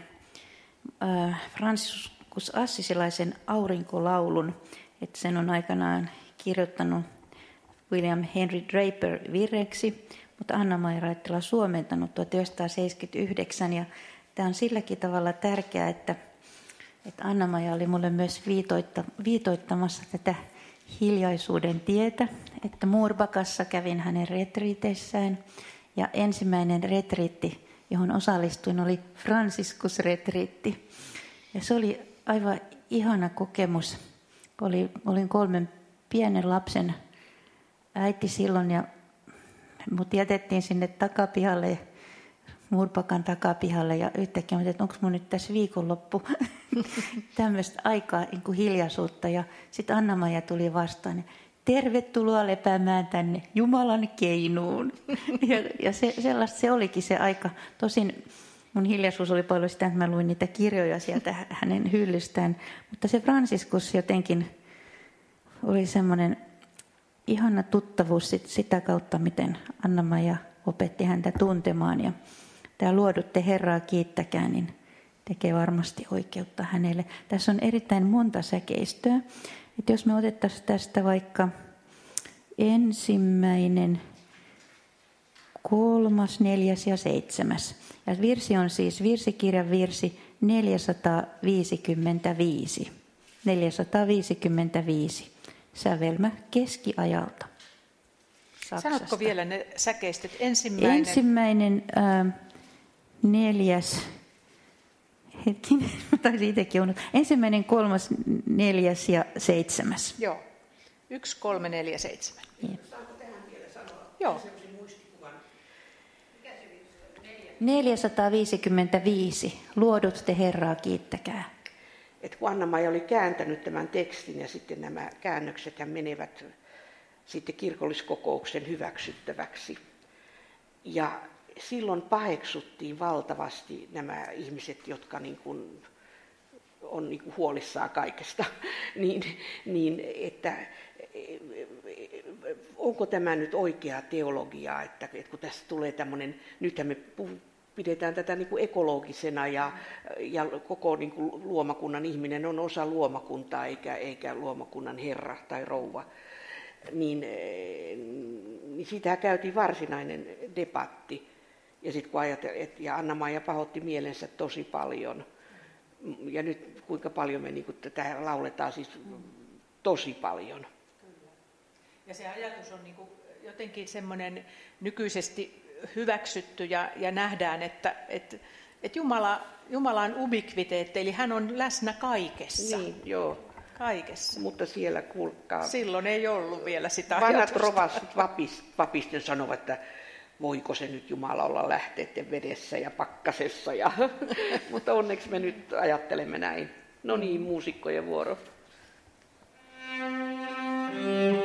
äh, Franciscus Assisilaisen aurinkolaulun, että sen on aikanaan kirjoittanut William Henry Draper virreksi, mutta Anna-Maija Raittila suomentanut 1979 ja tämä on silläkin tavalla tärkeää, että, että Anna-Maija oli mulle myös viitoitta, viitoittamassa tätä hiljaisuuden tietä, että Muurbakassa kävin hänen retriiteissään ja ensimmäinen retriitti, johon osallistuin, oli Franciscus-retriitti. Ja se oli aivan ihana kokemus. Oli, olin kolmen pienen lapsen äiti silloin ja mut jätettiin sinne takapihalle, murpakan takapihalle ja yhtäkkiä että onko mun nyt tässä viikonloppu [LAUGHS] tämmöistä aikaa niin kuin hiljaisuutta. Ja sitten Anna-Maija tuli vastaan. Tervetuloa lepäämään tänne Jumalan keinuun. [LAUGHS] ja, ja se, sellaista se olikin se aika. Tosin mun hiljaisuus oli paljon sitä, että mä luin niitä kirjoja sieltä hänen hyllystään. Mutta se Franciscus jotenkin oli semmoinen ihana tuttavuus sit sitä kautta, miten Anna-Maija opetti häntä tuntemaan. Ja tämä luodutte Herraa kiittäkää, niin tekee varmasti oikeutta hänelle. Tässä on erittäin monta säkeistöä. Et jos me otettaisiin tästä vaikka ensimmäinen, kolmas, neljäs ja seitsemäs. Ja virsi on siis virsikirjan virsi 455. 455 sävelmä keskiajalta. Saksasta. Sanotko vielä ne säkeistöt? Ensimmäinen, Ensimmäinen äh, neljäs, hetkinen, taisin itsekin unohtaa. Ensimmäinen, kolmas, neljäs ja seitsemäs. Joo, yksi, kolme, neljä, seitsemän. Saanko tähän vielä sanoa? Joo. 455. Luodut te Herraa kiittäkää että kun Anna-Maija oli kääntänyt tämän tekstin ja sitten nämä käännökset menevät sitten kirkolliskokouksen hyväksyttäväksi. Ja silloin paheksuttiin valtavasti nämä ihmiset, jotka niin kuin on niin kuin huolissaan kaikesta, [LAUGHS] niin, niin että onko tämä nyt oikea teologia, että, että kun tässä tulee tämmöinen, nythän me pidetään tätä niin kuin ekologisena ja, ja koko niin kuin luomakunnan ihminen on osa luomakuntaa eikä, eikä luomakunnan herra tai rouva, niin, niin siitä käytiin varsinainen debatti. Ja sitten kun ajateltiin, ja Anna-Maija pahoitti mielensä tosi paljon, ja nyt kuinka paljon me niin kuin, tätä lauletaan, siis tosi paljon. Ja se ajatus on niin kuin jotenkin semmoinen nykyisesti hyväksytty ja, ja nähdään, että, että, että Jumala, Jumala on ubiquiteetti, eli hän on läsnä kaikessa. Niin, joo. Kaikessa. Mutta siellä kuulkaa... Silloin ei ollut vielä sitä Vanhat rovastit vapisten sanovat, että voiko se nyt Jumala olla lähteiden vedessä ja pakkasessa. Ja, [LAUGHS] mutta onneksi me nyt ajattelemme näin. No niin, muusikkojen vuoro. Mm-hmm.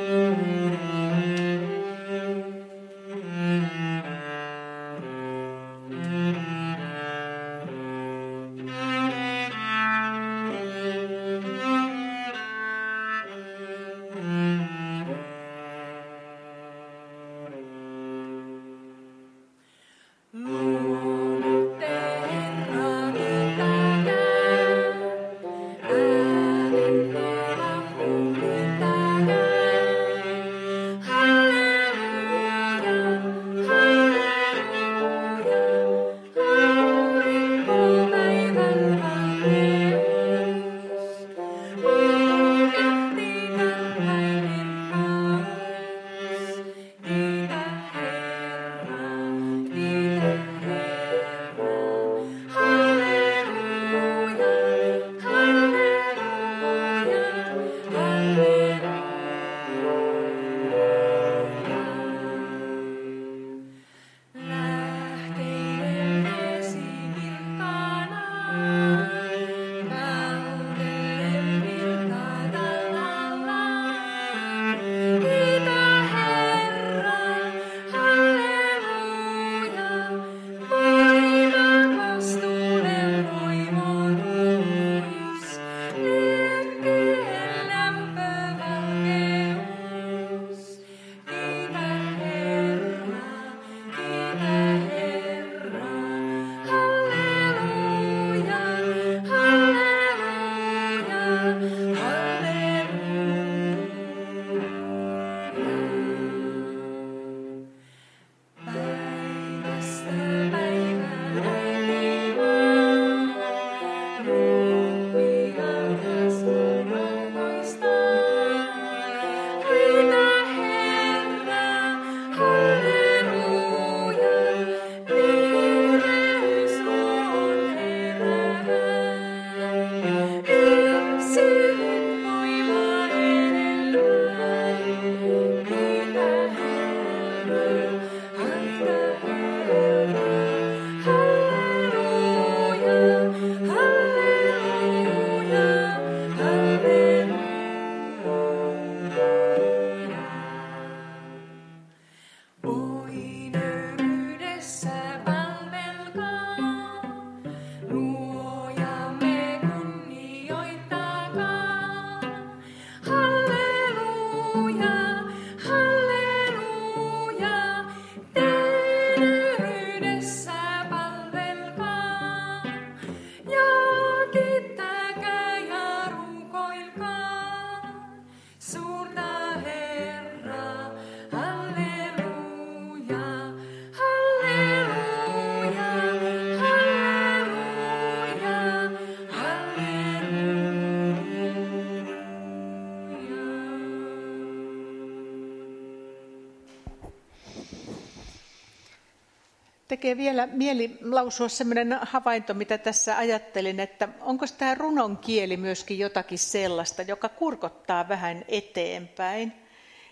Tekee vielä mieli lausua sellainen havainto, mitä tässä ajattelin, että onko tämä runon kieli myöskin jotakin sellaista, joka kurkottaa vähän eteenpäin.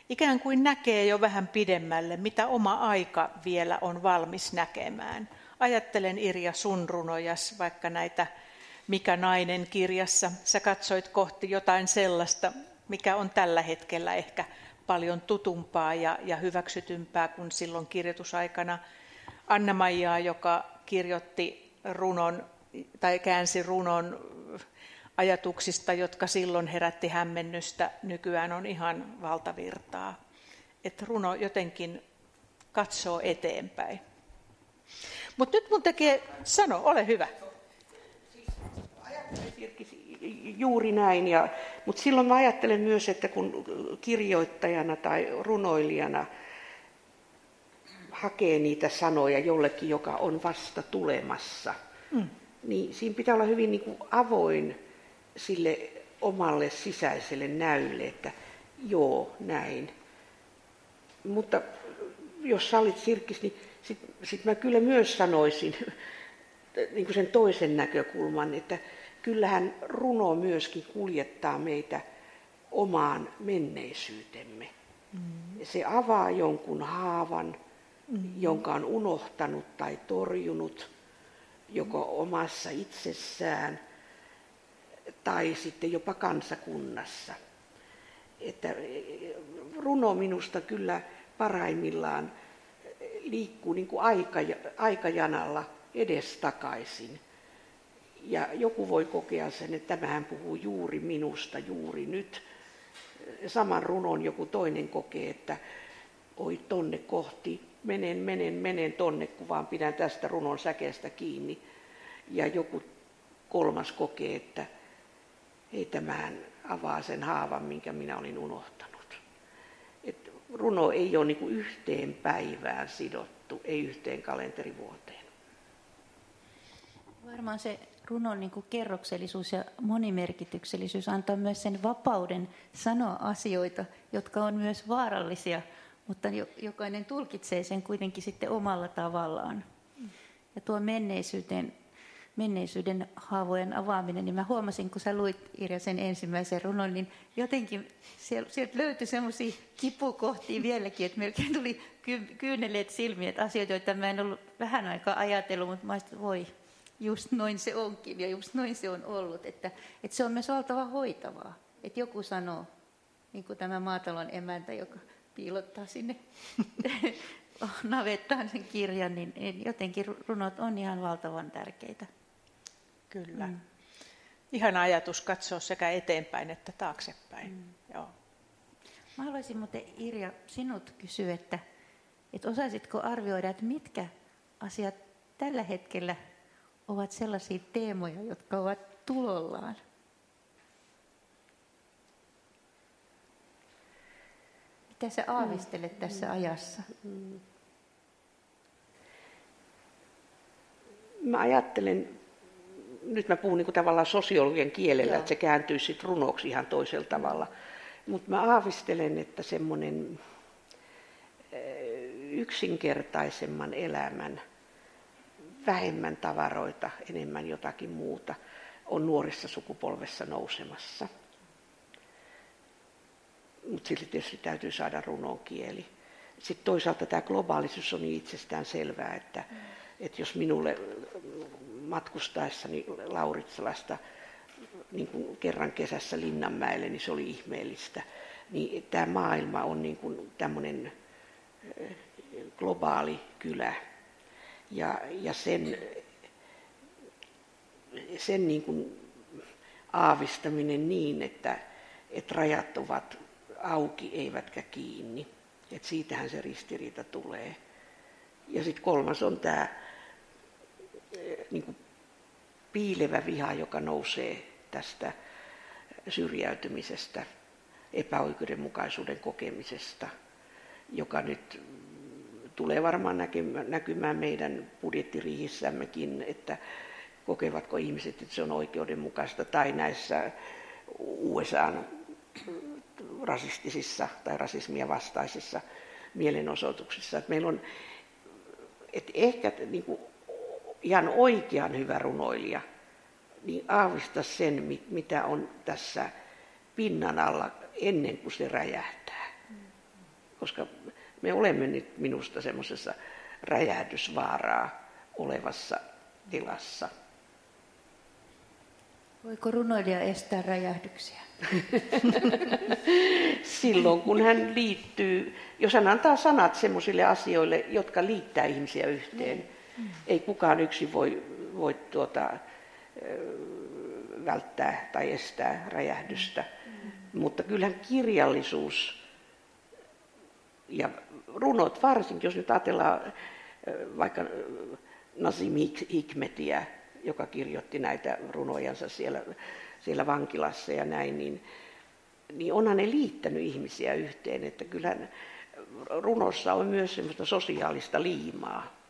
Ikään kuin näkee jo vähän pidemmälle, mitä oma aika vielä on valmis näkemään. Ajattelen Irja sun runojas, vaikka näitä Mikä nainen kirjassa. Sä katsoit kohti jotain sellaista, mikä on tällä hetkellä ehkä paljon tutumpaa ja, ja hyväksytympää kuin silloin kirjoitusaikana Anna-Maijaa, joka kirjoitti runon tai käänsi runon ajatuksista, jotka silloin herätti hämmennystä, nykyään on ihan valtavirtaa. Että runo jotenkin katsoo eteenpäin. Mutta nyt mun tekee, sano, ole hyvä. juuri näin, ja, mutta silloin mä ajattelen myös, että kun kirjoittajana tai runoilijana – hakee niitä sanoja jollekin, joka on vasta tulemassa, mm. niin siinä pitää olla hyvin niin kuin avoin sille omalle sisäiselle näylle, että joo, näin. Mutta jos sallit Sirkkis, niin sitten sit mä kyllä myös sanoisin [LAUGHS] niin kuin sen toisen näkökulman, että kyllähän runo myöskin kuljettaa meitä omaan menneisyytemme. Mm. Se avaa jonkun haavan. Jonka on unohtanut tai torjunut joko omassa itsessään tai sitten jopa kansakunnassa. Että runo minusta kyllä paraimmillaan liikkuu niin kuin aika, aikajanalla edestakaisin. Ja joku voi kokea sen, että tämähän puhuu juuri minusta juuri nyt. Saman runon joku toinen kokee, että oi tonne kohti menen, menen, menen tonne, kun vaan pidän tästä runon säkeestä kiinni. Ja joku kolmas kokee, että ei tämähän avaa sen haavan, minkä minä olin unohtanut. Et runo ei ole niinku yhteen päivään sidottu, ei yhteen kalenterivuoteen. Varmaan se runon niin kuin kerroksellisuus ja monimerkityksellisyys antaa myös sen vapauden sanoa asioita, jotka on myös vaarallisia mutta jokainen tulkitsee sen kuitenkin sitten omalla tavallaan. Ja tuo menneisyyden, menneisyyden haavojen avaaminen, niin mä huomasin, kun sä luit Irja sen ensimmäisen runon, niin jotenkin sieltä löytyi semmoisia kipukohtia vieläkin, että melkein tuli ky- kyyneleet silmiin, että asioita, joita mä en ollut vähän aikaa ajatellut, mutta mä että voi, just noin se onkin ja just noin se on ollut. Että, että se on myös oltava hoitavaa. Että joku sanoo, niin kuin tämä maatalon emäntä, joka piilottaa sinne [LAUGHS] navettaan sen kirjan, niin jotenkin runot on ihan valtavan tärkeitä. Kyllä. Mm. Ihan ajatus katsoa sekä eteenpäin että taaksepäin. Mm. Joo. Mä haluaisin muuten Irja sinut kysyä, että, että osaisitko arvioida, että mitkä asiat tällä hetkellä ovat sellaisia teemoja, jotka ovat tulollaan? Mitä sä aavistelet tässä ajassa? Mä ajattelen, nyt mä puhun niin tavallaan sosiologian kielellä, Joo. että se kääntyy sitten runoksi ihan toisella tavalla. Mutta mä aavistelen, että semmoinen yksinkertaisemman elämän, vähemmän tavaroita, enemmän jotakin muuta, on nuorissa sukupolvessa nousemassa – mutta silti tietysti täytyy saada runon kieli. Sitten toisaalta tämä globaalisuus on niin itsestään selvää, että, mm. että jos minulle matkustaessani Lauritsalasta niin kuin kerran kesässä Linnanmäelle, niin se oli ihmeellistä. Niin tämä maailma on niin kuin tämmöinen globaali kylä. Ja, ja sen, sen niin kuin aavistaminen niin, että, että rajat ovat auki eivätkä kiinni. Et siitähän se ristiriita tulee. Ja sitten kolmas on tämä eh, niin piilevä viha, joka nousee tästä syrjäytymisestä, epäoikeudenmukaisuuden kokemisesta, joka nyt tulee varmaan näkymään meidän budjettirihissämmekin, että kokevatko ihmiset, että se on oikeudenmukaista, tai näissä USAn rasistisissa tai rasismia vastaisissa mielenosoituksissa. Että meillä on että ehkä niin kuin, ihan oikean hyvä runoilija niin aavista sen, mitä on tässä pinnan alla ennen kuin se räjähtää. Koska me olemme nyt minusta semmoisessa räjähdysvaaraa olevassa tilassa. Voiko runoilija estää räjähdyksiä? [LAUGHS] Silloin kun hän liittyy, jos hän antaa sanat sellaisille asioille, jotka liittää ihmisiä yhteen. Mm. Ei kukaan yksin voi, voi tuota, välttää tai estää räjähdystä. Mm. Mutta kyllähän kirjallisuus ja runot varsinkin, jos nyt ajatellaan vaikka Nazim Hikmetiä, joka kirjoitti näitä runojansa siellä, siellä vankilassa ja näin, niin, niin onhan ne liittänyt ihmisiä yhteen, että kyllähän runossa on myös semmoista sosiaalista liimaa.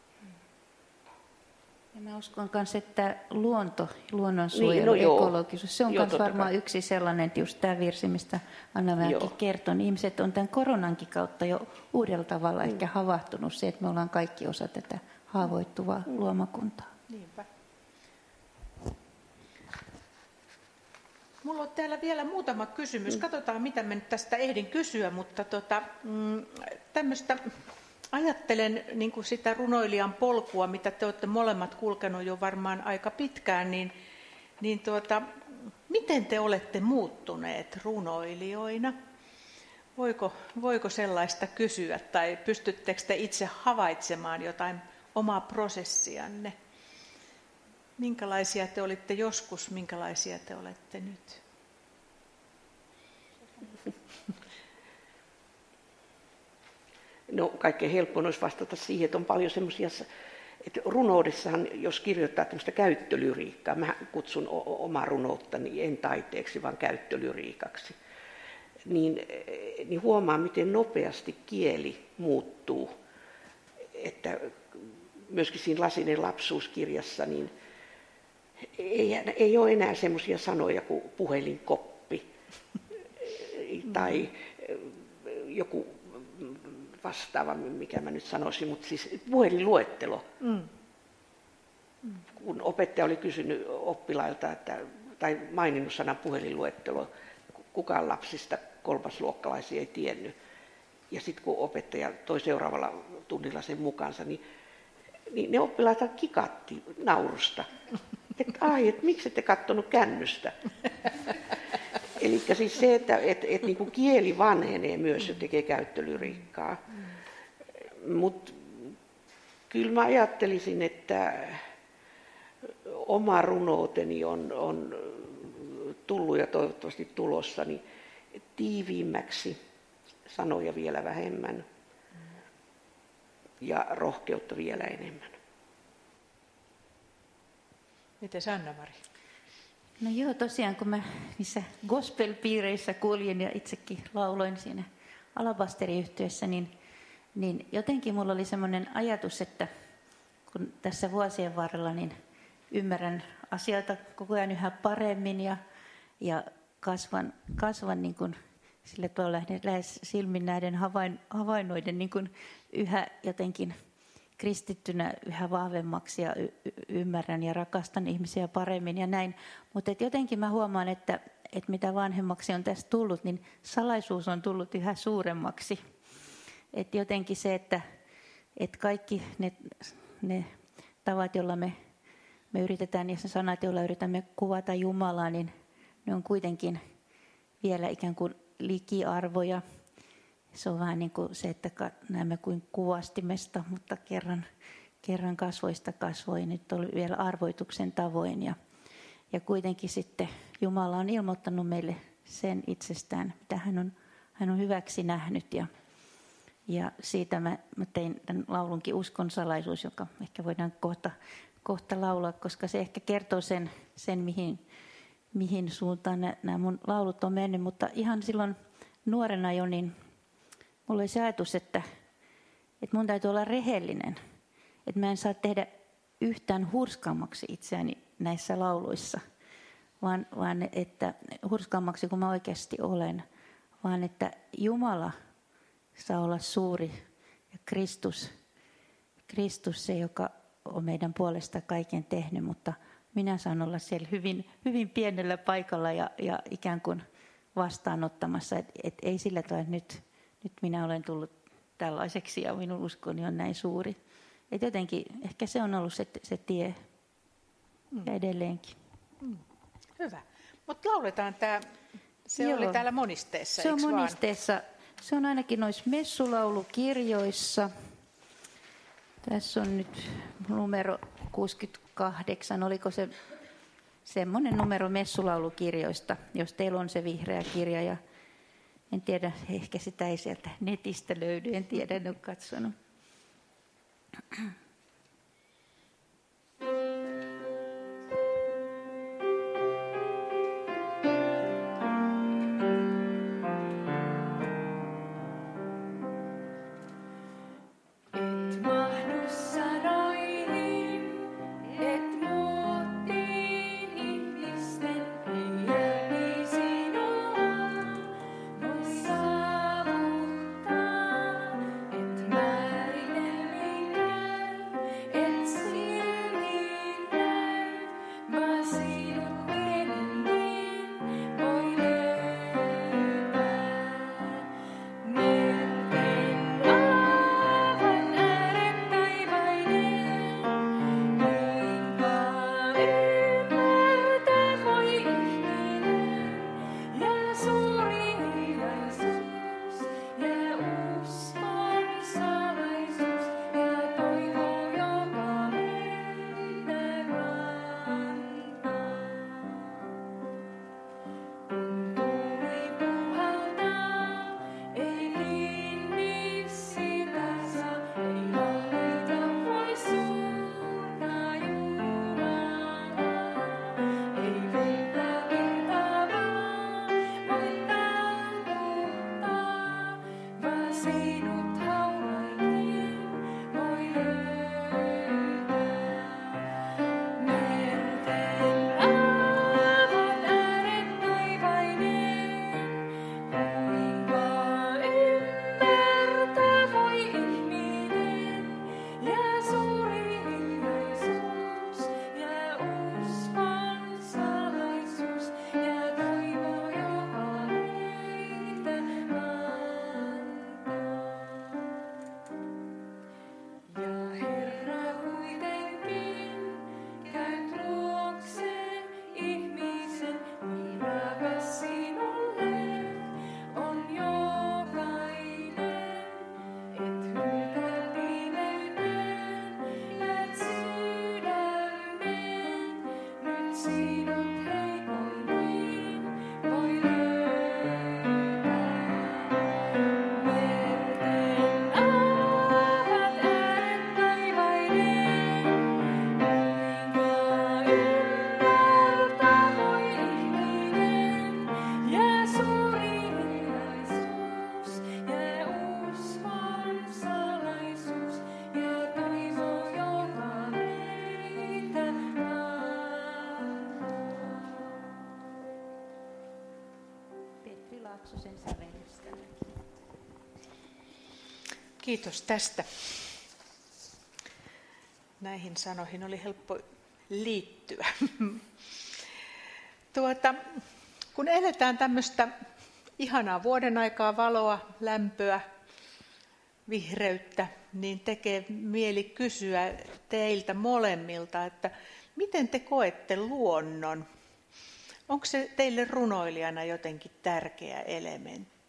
Ja mä uskon myös, että luonto, luonnonsuojelu, niin, no ekologisuus, se on myös varmaan kai. yksi sellainen, että just tämä virsi, mistä Anna Mäki kertoi, niin ihmiset on tämän koronankin kautta jo uudella tavalla mm. ehkä havahtunut se, että me ollaan kaikki osa tätä haavoittuvaa mm. luomakuntaa. Niinpä. Mulla on täällä vielä muutama kysymys. Mm. Katsotaan, mitä mä nyt tästä ehdin kysyä, mutta tota, mm, tämmöistä ajattelen niin kuin sitä runoilijan polkua, mitä te olette molemmat kulkenut jo varmaan aika pitkään, niin, niin tuota, miten te olette muuttuneet runoilijoina? Voiko, voiko sellaista kysyä tai pystyttekö te itse havaitsemaan jotain omaa prosessianne? Minkälaisia te olitte joskus, minkälaisia te olette nyt? No kaikkein helpoin olisi vastata siihen, että on paljon semmoisia, että runoudessahan, jos kirjoittaa tämmöistä käyttölyriikkaa, mä kutsun omaa runouttani en taiteeksi, vaan käyttölyriikaksi, niin, niin huomaa, miten nopeasti kieli muuttuu. Että myöskin siinä Lasinen lapsuuskirjassa, niin ei, ei ole enää semmoisia sanoja kuin puhelinkoppi tai joku vastaava, mikä mä nyt sanoisin, mutta siis puhelinluettelo. Mm. Mm. Kun opettaja oli kysynyt oppilailta, että, tai maininnut sanan puhelinluettelo, kukaan lapsista kolmasluokkalaisia ei tiennyt. Ja sitten kun opettaja toi seuraavalla tunnilla sen mukansa, niin, niin ne oppilaat kikatti naurusta. [LAUGHS] Että ai, että miksi ette kattonut kännystä? Eli siis se, että et, et niin kuin kieli vanhenee myös ja tekee käyttölyriikkaa. Mutta kyllä mä ajattelisin, että oma runouteni on, on tullut ja toivottavasti tulossa niin tiiviimmäksi, sanoja vielä vähemmän ja rohkeutta vielä enemmän. Miten Sanna-Mari? No joo, tosiaan kun mä niissä gospel-piireissä kuljin ja itsekin lauloin siinä alabasteriyhtiössä, niin, niin jotenkin mulla oli semmoinen ajatus, että kun tässä vuosien varrella niin ymmärrän asioita koko ajan yhä paremmin ja, ja kasvan, kasvan niin kuin sille tuolla lähes silmin näiden havain, havainnoiden niin kuin yhä jotenkin – kristittynä yhä vahvemmaksi ja y- ymmärrän ja rakastan ihmisiä paremmin ja näin. Mutta jotenkin mä huomaan, että, että mitä vanhemmaksi on tästä tullut, niin salaisuus on tullut yhä suuremmaksi. Et jotenkin se, että, että kaikki ne, ne tavat, joilla me, me yritetään, ja sanat, joilla yritämme kuvata Jumalaa, niin ne on kuitenkin vielä ikään kuin likiarvoja – se on vähän niin kuin se, että näemme kuin kuvastimesta, mutta kerran, kerran kasvoista kasvoi, nyt oli vielä arvoituksen tavoin. Ja, ja kuitenkin sitten Jumala on ilmoittanut meille sen itsestään, mitä hän on, hän on hyväksi nähnyt. Ja, ja siitä mä, mä tein tämän laulunkin Uskon salaisuus, joka ehkä voidaan kohta, kohta laulaa, koska se ehkä kertoo sen, sen mihin, mihin suuntaan nämä mun laulut on mennyt. Mutta ihan silloin nuorena jo, niin mulla oli se ajatus, että, että mun täytyy olla rehellinen. Että mä en saa tehdä yhtään hurskaammaksi itseäni näissä lauluissa, vaan, vaan että hurskaammaksi kuin mä oikeasti olen, vaan että Jumala saa olla suuri ja Kristus, Kristus se, joka on meidän puolesta kaiken tehnyt, mutta minä saan olla siellä hyvin, hyvin pienellä paikalla ja, ja ikään kuin vastaanottamassa, että et ei sillä tavalla, että nyt, nyt minä olen tullut tällaiseksi ja minun uskoni on näin suuri. Et jotenkin ehkä se on ollut se, se tie mm. ja edelleenkin. Mm. Hyvä. Mutta lauletaan tämä, se Joo. oli täällä monisteessa, Se on monisteessa. Vaan? Se on ainakin noissa messulaulukirjoissa. Tässä on nyt numero 68, oliko se semmoinen numero messulaulukirjoista, jos teillä on se vihreä kirja. Ja en tiedä, ehkä sitä ei sieltä netistä löydy, en tiedä, en ole katsonut. Kiitos tästä. Näihin sanoihin oli helppo liittyä. [LAUGHS] Tuota, kun eletään tämmöistä ihanaa vuoden aikaa, valoa, lämpöä, vihreyttä, niin tekee mieli kysyä teiltä molemmilta, että miten te koette luonnon? Onko se teille runoilijana jotenkin tärkeä elementti?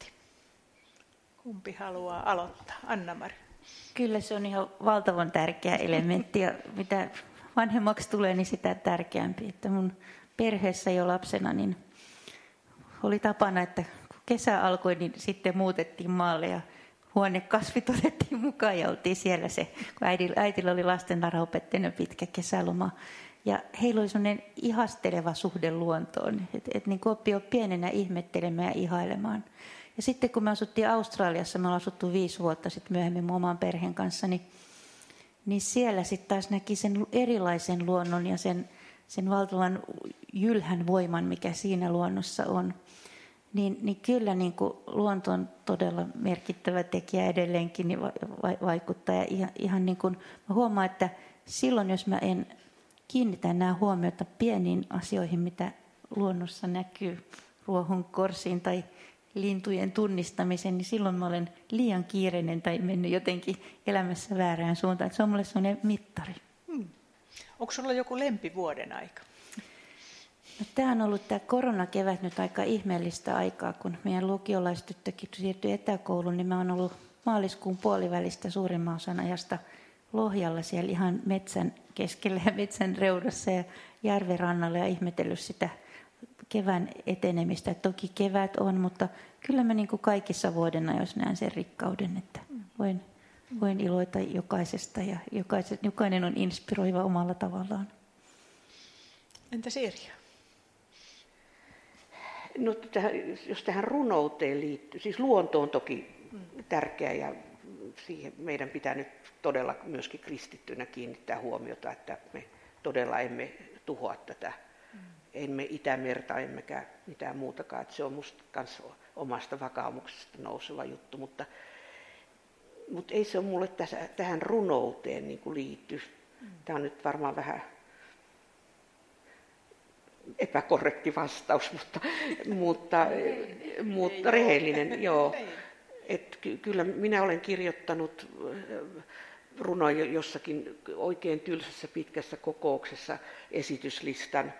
Kumpi haluaa aloittaa? Anna-Mari. Kyllä se on ihan valtavan tärkeä elementti ja mitä vanhemmaksi tulee, niin sitä tärkeämpi. Että mun perheessä jo lapsena niin oli tapana, että kun kesä alkoi, niin sitten muutettiin maalle ja huonekasvit otettiin mukaan ja oltiin siellä se, kun äidillä, äitillä oli lastentarhaopettajana pitkä kesäloma. Ja heillä oli sellainen ihasteleva suhde luontoon, että et niin oppi jo pienenä ihmettelemään ja ihailemaan. Ja sitten kun me asuttiin Australiassa, me ollaan asuttu viisi vuotta sitten myöhemmin mun oman perheen kanssa, niin, niin siellä sitten taas näki sen erilaisen luonnon ja sen, sen valtavan jylhän voiman, mikä siinä luonnossa on. niin, niin kyllä niin kuin luonto on todella merkittävä tekijä edelleenkin niin va, va, vaikuttaa. Ja ihan, ihan niin kuin, mä huomaan, että silloin jos mä en kiinnitä nämä huomiota pieniin asioihin, mitä luonnossa näkyy, ruohon korsiin tai lintujen tunnistamisen, niin silloin mä olen liian kiireinen tai mennyt jotenkin elämässä väärään suuntaan. se on mulle sellainen mittari. Hmm. Onko sulla joku lempivuoden aika? No, tämä on ollut tämä koronakevät nyt aika ihmeellistä aikaa, kun meidän lukiolaistyttökin siirtyi etäkouluun, niin mä oon ollut maaliskuun puolivälistä suurimman osan ajasta Lohjalla siellä ihan metsän keskellä ja metsän reudassa ja järven rannalla ja ihmetellyt sitä kevään etenemistä. Toki kevät on, mutta kyllä mä niin kuin kaikissa vuoden ajoissa näen sen rikkauden, että voin, voin iloita jokaisesta ja jokainen on inspiroiva omalla tavallaan. Entä Sirja? No, tähän, jos tähän runouteen liittyy, siis luonto on toki tärkeä ja siihen meidän pitää nyt todella myöskin kristittynä kiinnittää huomiota, että me todella emme tuhoa tätä, mm. Emme Itämerta emmekä mitään muutakaan. Että se on minusta myös omasta vakaumuksesta nouseva juttu, mutta, mutta ei se ole mulle tässä, tähän runouteen niin kuin liitty. Mm. Tämä on nyt varmaan vähän epäkorrekti vastaus, mutta, mutta, mutta rehellinen, joo. Et kyllä minä olen kirjoittanut äh, runoja jossakin oikein tylsässä pitkässä kokouksessa esityslistan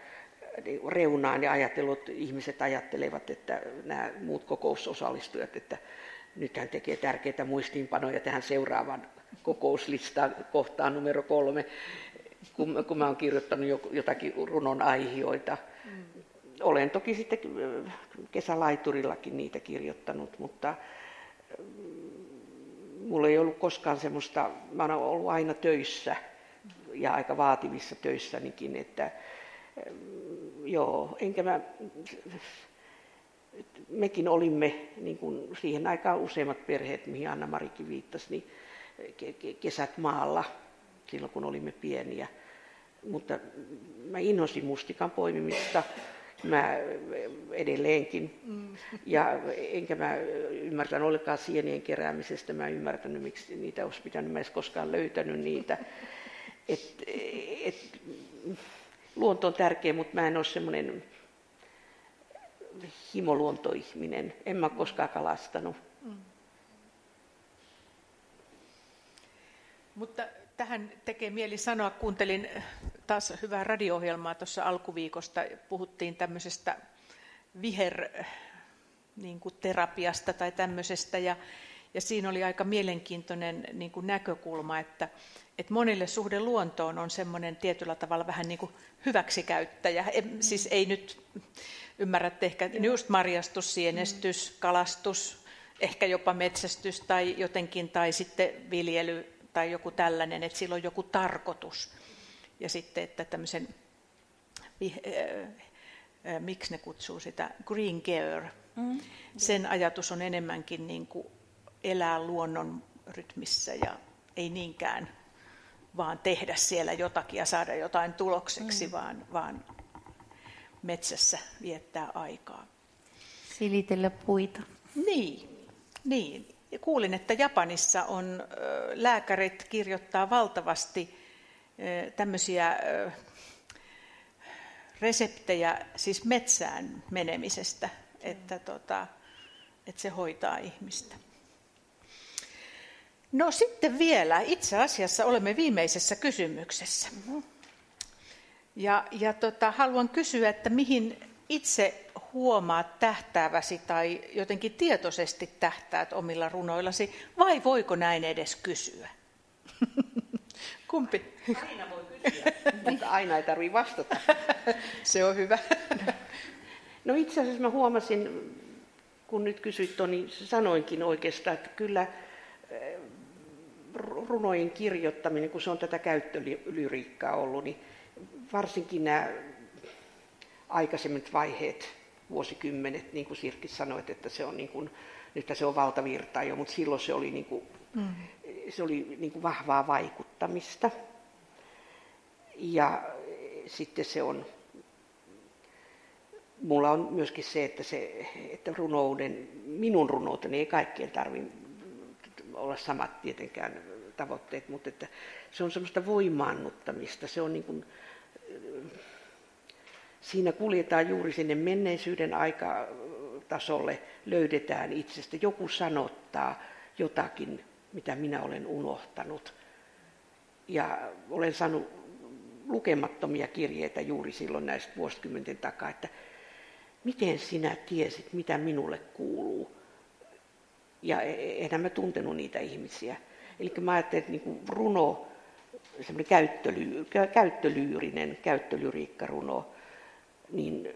reunaan ja ajatellut, ihmiset ajattelevat, että nämä muut kokousosallistujat, että nyt hän tekee tärkeitä muistiinpanoja tähän seuraavan kokouslistaan kohtaan numero kolme kun, kun mä oon kirjoittanut jotakin runon aihioita. Mm. Olen toki sitten äh, kesälaiturillakin niitä kirjoittanut, mutta äh, mulla ei ollut koskaan semmoista, mä oon ollut aina töissä ja aika vaativissa töissänikin, että äh, joo, enkä mä, mekin olimme niin kuin siihen aikaan useimmat perheet, mihin Anna-Marikin viittasi, niin kesät maalla silloin, kun olimme pieniä. Mutta mä inhosin mustikan poimimista. Mä edelleenkin. Ja enkä mä ymmärtänyt ollenkaan sienien keräämisestä. Mä en ymmärtänyt, miksi niitä olisi pitänyt. Mä edes koskaan löytänyt niitä. Et, et, luonto on tärkeä, mutta mä en ole semmoinen himoluontoihminen. En mä koskaan kalastanut. Mm. Mutta tähän tekee mieli sanoa, kuuntelin taas hyvää radio-ohjelmaa tuossa alkuviikosta, puhuttiin tämmöisestä viher niin kuin terapiasta tai tämmöisestä, ja, ja siinä oli aika mielenkiintoinen niin kuin näkökulma, että, että monille suhde luontoon on semmoinen tietyllä tavalla vähän niin kuin hyväksikäyttäjä. Mm. Siis ei nyt ymmärrätte ehkä just marjastus, sienestys, kalastus, ehkä jopa metsästys tai jotenkin, tai sitten viljely, tai joku tällainen, että sillä on joku tarkoitus. Ja sitten, että tämmöisen, äh, äh, miksi ne kutsuu sitä, green gear, mm. sen ajatus on enemmänkin niin kuin elää luonnon rytmissä ja ei niinkään vaan tehdä siellä jotakin ja saada jotain tulokseksi, mm. vaan, vaan metsässä viettää aikaa. Silitellä puita. Niin, niin kuulin, että Japanissa on lääkärit kirjoittaa valtavasti tämmöisiä reseptejä siis metsään menemisestä, että, tota, että se hoitaa ihmistä. No sitten vielä, itse asiassa olemme viimeisessä kysymyksessä. Ja, ja tota, haluan kysyä, että mihin itse huomaat tähtääväsi tai jotenkin tietoisesti tähtäät omilla runoillasi, vai voiko näin edes kysyä? [LAUGHS] Kumpi? Aina voi kysyä, [LAUGHS] mutta aina ei tarvitse vastata. [LAUGHS] Se on hyvä. No itse asiassa mä huomasin, kun nyt kysyit niin sanoinkin oikeastaan, että kyllä runojen kirjoittaminen, kun se on tätä käyttölyriikkaa ollut, niin varsinkin nämä aikaisemmat vaiheet, vuosikymmenet, niin kuin Sirkki sanoit, että se on, niin kuin, nyt se on valtavirtaa jo, mutta silloin se oli, niin kuin, mm. se oli niin kuin vahvaa vaikuttamista. Ja sitten se on mulla on myöskin se, että, se, että runouden, minun runouteni ei kaikkien tarvitse olla samat tietenkään tavoitteet, mutta että se on semmoista voimaannuttamista. Se on niin kuin, siinä kuljetaan juuri sinne menneisyyden aikatasolle, löydetään itsestä. Joku sanottaa jotakin, mitä minä olen unohtanut. Ja olen saanut lukemattomia kirjeitä juuri silloin näistä vuosikymmenten takaa, että miten sinä tiesit, mitä minulle kuuluu. Ja e-, enhän mä tuntenut niitä ihmisiä. Eli mä ajattelin, että niin runo, semmoinen käyttöly, käyttölyyrinen, käyttölyriikkaruno, niin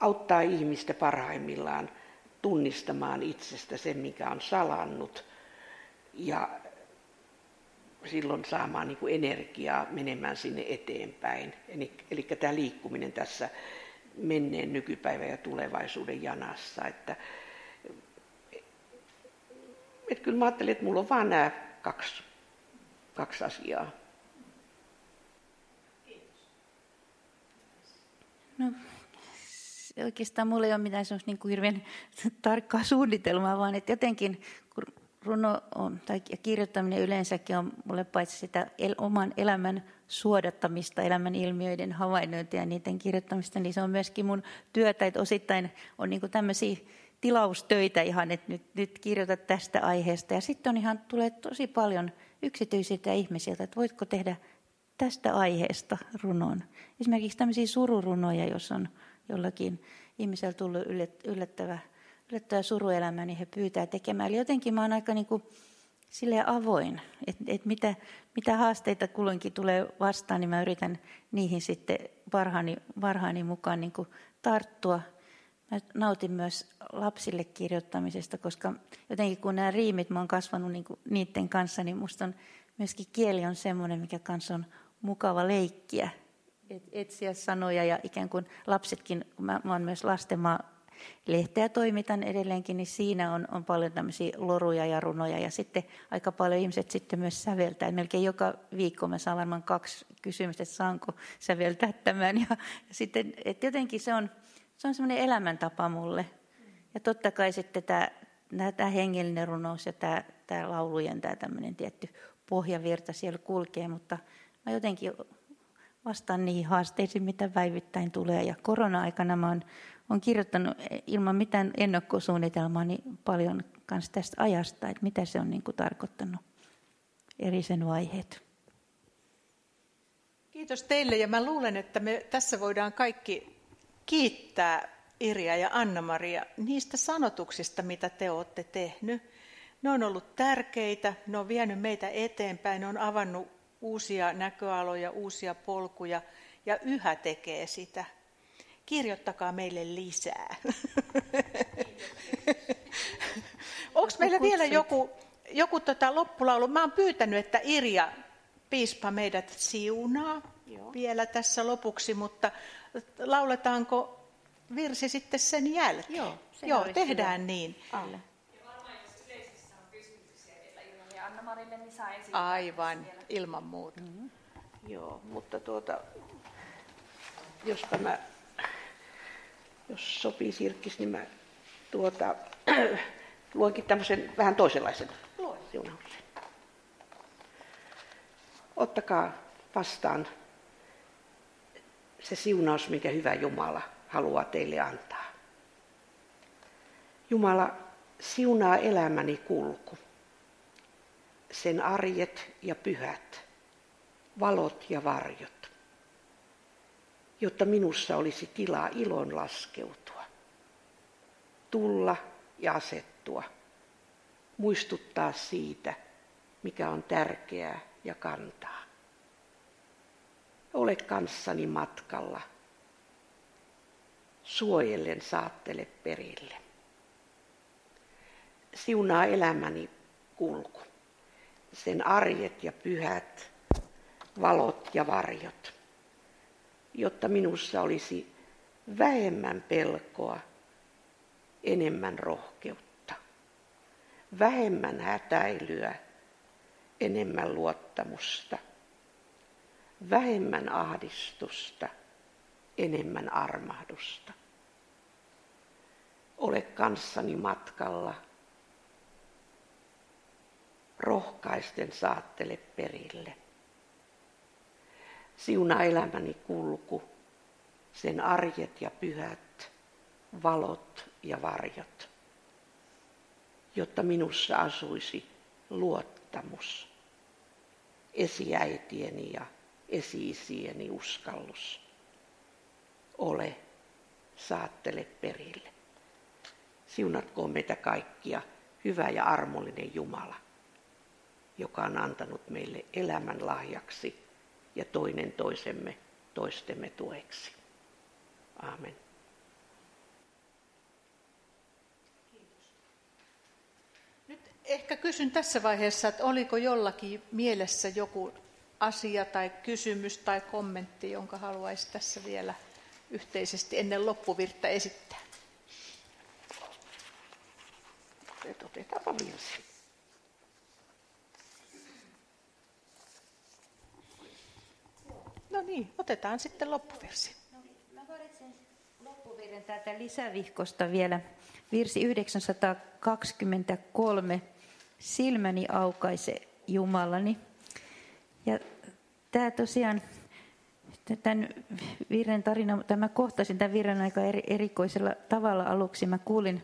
auttaa ihmistä parhaimmillaan tunnistamaan itsestä sen, mikä on salannut, ja silloin saamaan niin kuin energiaa menemään sinne eteenpäin. Eli, eli tämä liikkuminen tässä menneen nykypäivän ja tulevaisuuden janassa. Että, että kyllä mä ajattelin, että mulla on vain nämä kaksi, kaksi asiaa. No, oikeastaan mulla ei ole mitään semmoista niin kuin hirveän tarkkaa suunnitelmaa, vaan että jotenkin kun runo on, tai kirjoittaminen yleensäkin on mulle paitsi sitä el, oman elämän suodattamista, elämän ilmiöiden havainnointia ja niiden kirjoittamista, niin se on myöskin mun työtä, että osittain on niin tämmöisiä tilaustöitä ihan, että nyt, nyt kirjoita tästä aiheesta. Ja sitten on ihan, tulee tosi paljon yksityisiltä ihmisiltä, että voitko tehdä tästä aiheesta runon. Esimerkiksi tämmöisiä sururunoja, jos on jollakin ihmisellä tullut yllättävä yllättävä suruelämä, niin he pyytää tekemään. Eli jotenkin mä oon aika niin kuin avoin, että et mitä, mitä haasteita kulloinkin tulee vastaan, niin mä yritän niihin sitten parhaani, parhaani mukaan niin kuin tarttua. Mä nautin myös lapsille kirjoittamisesta, koska jotenkin kun nämä riimit, mä oon kasvanut niin kuin niiden kanssa, niin musta on myöskin kieli on semmoinen, mikä kanssa on mukava leikkiä. Et, etsiä sanoja ja ikään kuin lapsetkin, kun mä, mä oon myös lastenmaa lehteä toimitan edelleenkin, niin siinä on, on paljon tämmöisiä loruja ja runoja. Ja sitten aika paljon ihmiset sitten myös säveltää. Melkein joka viikko mä saan varmaan kaksi kysymystä, että saanko säveltää tämän. Ja, ja sitten, että jotenkin se on, se on semmoinen elämäntapa mulle. Ja totta kai sitten tämä, tämä hengellinen runous ja tämä, tämä laulujen tämä tämmöinen tietty pohjavirta siellä kulkee, mutta mä jotenkin vastaan niihin haasteisiin, mitä päivittäin tulee. Ja korona-aikana mä oon olen kirjoittanut ilman mitään ennakkosuunnitelmaa niin paljon kanssa tästä ajasta, että mitä se on niin kuin tarkoittanut eri sen vaiheet. Kiitos teille ja mä luulen, että me tässä voidaan kaikki kiittää Irja ja Anna-Maria niistä sanotuksista, mitä te olette tehnyt. Ne on ollut tärkeitä, ne on vienyt meitä eteenpäin, ne on avannut uusia näköaloja, uusia polkuja ja yhä tekee sitä kirjoittakaa meille lisää. Onko meillä vielä joku, joku tota loppulaulu? Mä oon pyytänyt, että Irja piispa meidät siunaa Joo. vielä tässä lopuksi, mutta lauletaanko virsi sitten sen jälkeen? Joo, Joo tehdään hyvä. niin. Alle. Niin Aivan, ilman muuta. Mm-hmm. Joo, mutta tuota, jospa mä jos sopii Sirkkis, niin mä tuota, [CLEARS THROAT] luonkin tämmöisen vähän toisenlaisen siunauksen. Ottakaa vastaan se siunaus, mikä hyvä Jumala haluaa teille antaa. Jumala siunaa elämäni kulku, sen arjet ja pyhät, valot ja varjot jotta minussa olisi tilaa ilon laskeutua, tulla ja asettua, muistuttaa siitä, mikä on tärkeää ja kantaa. Ole kanssani matkalla, suojellen saattele perille. Siunaa elämäni kulku, sen arjet ja pyhät, valot ja varjot jotta minussa olisi vähemmän pelkoa, enemmän rohkeutta, vähemmän hätäilyä, enemmän luottamusta, vähemmän ahdistusta, enemmän armahdusta. Ole kanssani matkalla. Rohkaisten saattele perille. Siuna elämäni kulku, sen arjet ja pyhät, valot ja varjot, jotta minussa asuisi luottamus, esiäitieni ja esiisieni uskallus. Ole, saattele perille. Siunatkoon meitä kaikkia hyvä ja armollinen Jumala, joka on antanut meille elämän lahjaksi ja toinen toisemme toistemme tueksi. Aamen. Nyt ehkä kysyn tässä vaiheessa, että oliko jollakin mielessä joku asia tai kysymys tai kommentti, jonka haluaisi tässä vielä yhteisesti ennen loppuvirttä esittää? Otetaanpa virsi. No niin, otetaan sitten loppuvirsi. No, mä valitsen loppuvirren täältä lisävihkosta vielä. Virsi 923. Silmäni aukaise Jumalani. Ja tämä tosiaan, tämän virren tarina, tämä kohtasin tämän virren aika eri, erikoisella tavalla aluksi. Mä kuulin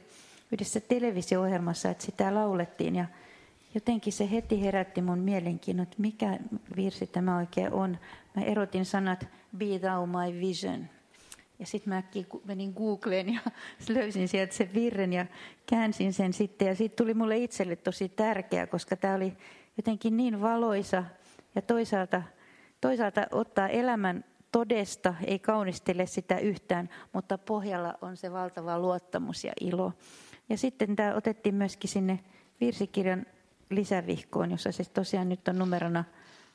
yhdessä televisio-ohjelmassa, että sitä laulettiin ja jotenkin se heti herätti mun mielenkiinnon, että mikä virsi tämä oikein on. Mä erotin sanat Be thou my vision. Ja sitten mä menin Googleen ja [LAUGHS] löysin sieltä sen virren ja käänsin sen sitten. Ja siitä tuli mulle itselle tosi tärkeä, koska tämä oli jotenkin niin valoisa ja toisaalta, toisaalta ottaa elämän todesta, ei kaunistele sitä yhtään, mutta pohjalla on se valtava luottamus ja ilo. Ja sitten tämä otettiin myöskin sinne virsikirjan lisävihkoon, jossa se tosiaan nyt on numerona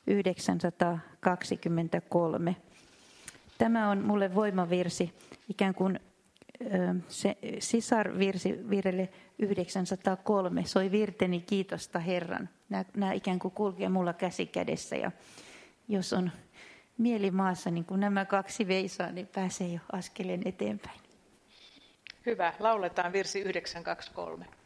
923. Tämä on mulle voimavirsi, ikään kuin se virelle 903. Soi virteni kiitosta Herran. Nämä, nämä ikään kuin kulkee mulla käsi kädessä ja jos on mieli maassa, niin kun nämä kaksi veisaa, niin pääsee jo askeleen eteenpäin. Hyvä, lauletaan virsi 923.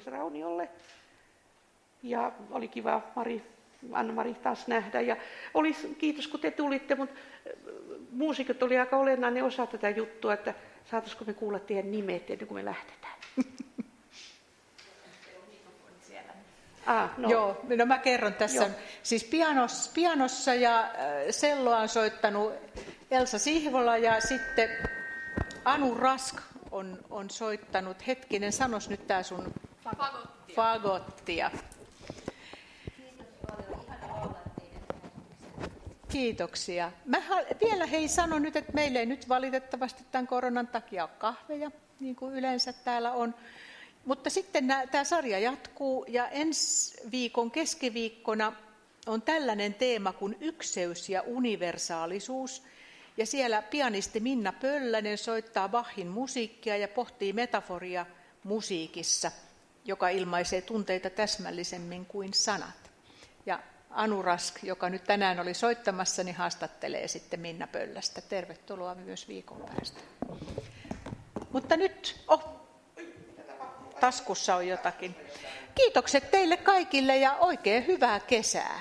Sirkka-Liisa Rauniolle. Ja oli kiva Mari, Anna-Mari taas nähdä. Ja oli, kiitos kun te tulitte, mutta äh, muusikot oli aika olennainen osa tätä juttua, että saataisiko me kuulla teidän nimet ennen kuin me lähdetään. [LAUGHS] Ah, no. Joo, no mä kerron tässä. Joo. Siis pianos, pianossa ja äh, selloa on soittanut Elsa Sihvola ja sitten Anu Rask on, on soittanut. Hetkinen, sanos nyt tää sun. Fagottia. Kiitoksia. Mä vielä hei sanon nyt, että meillä ei nyt valitettavasti tämän koronan takia ole kahveja, niin kuin yleensä täällä on. Mutta sitten tämä sarja jatkuu ja ensi viikon keskiviikkona on tällainen teema kuin ykseys ja universaalisuus. Ja siellä pianisti Minna Pöllänen soittaa Bachin musiikkia ja pohtii metaforia musiikissa, joka ilmaisee tunteita täsmällisemmin kuin sanat. Ja Anu Rask, joka nyt tänään oli soittamassa, niin haastattelee sitten Minna Pöllästä. Tervetuloa myös viikon päästä. Mutta nyt, oh, taskussa on jotakin. Kiitokset teille kaikille ja oikein hyvää kesää.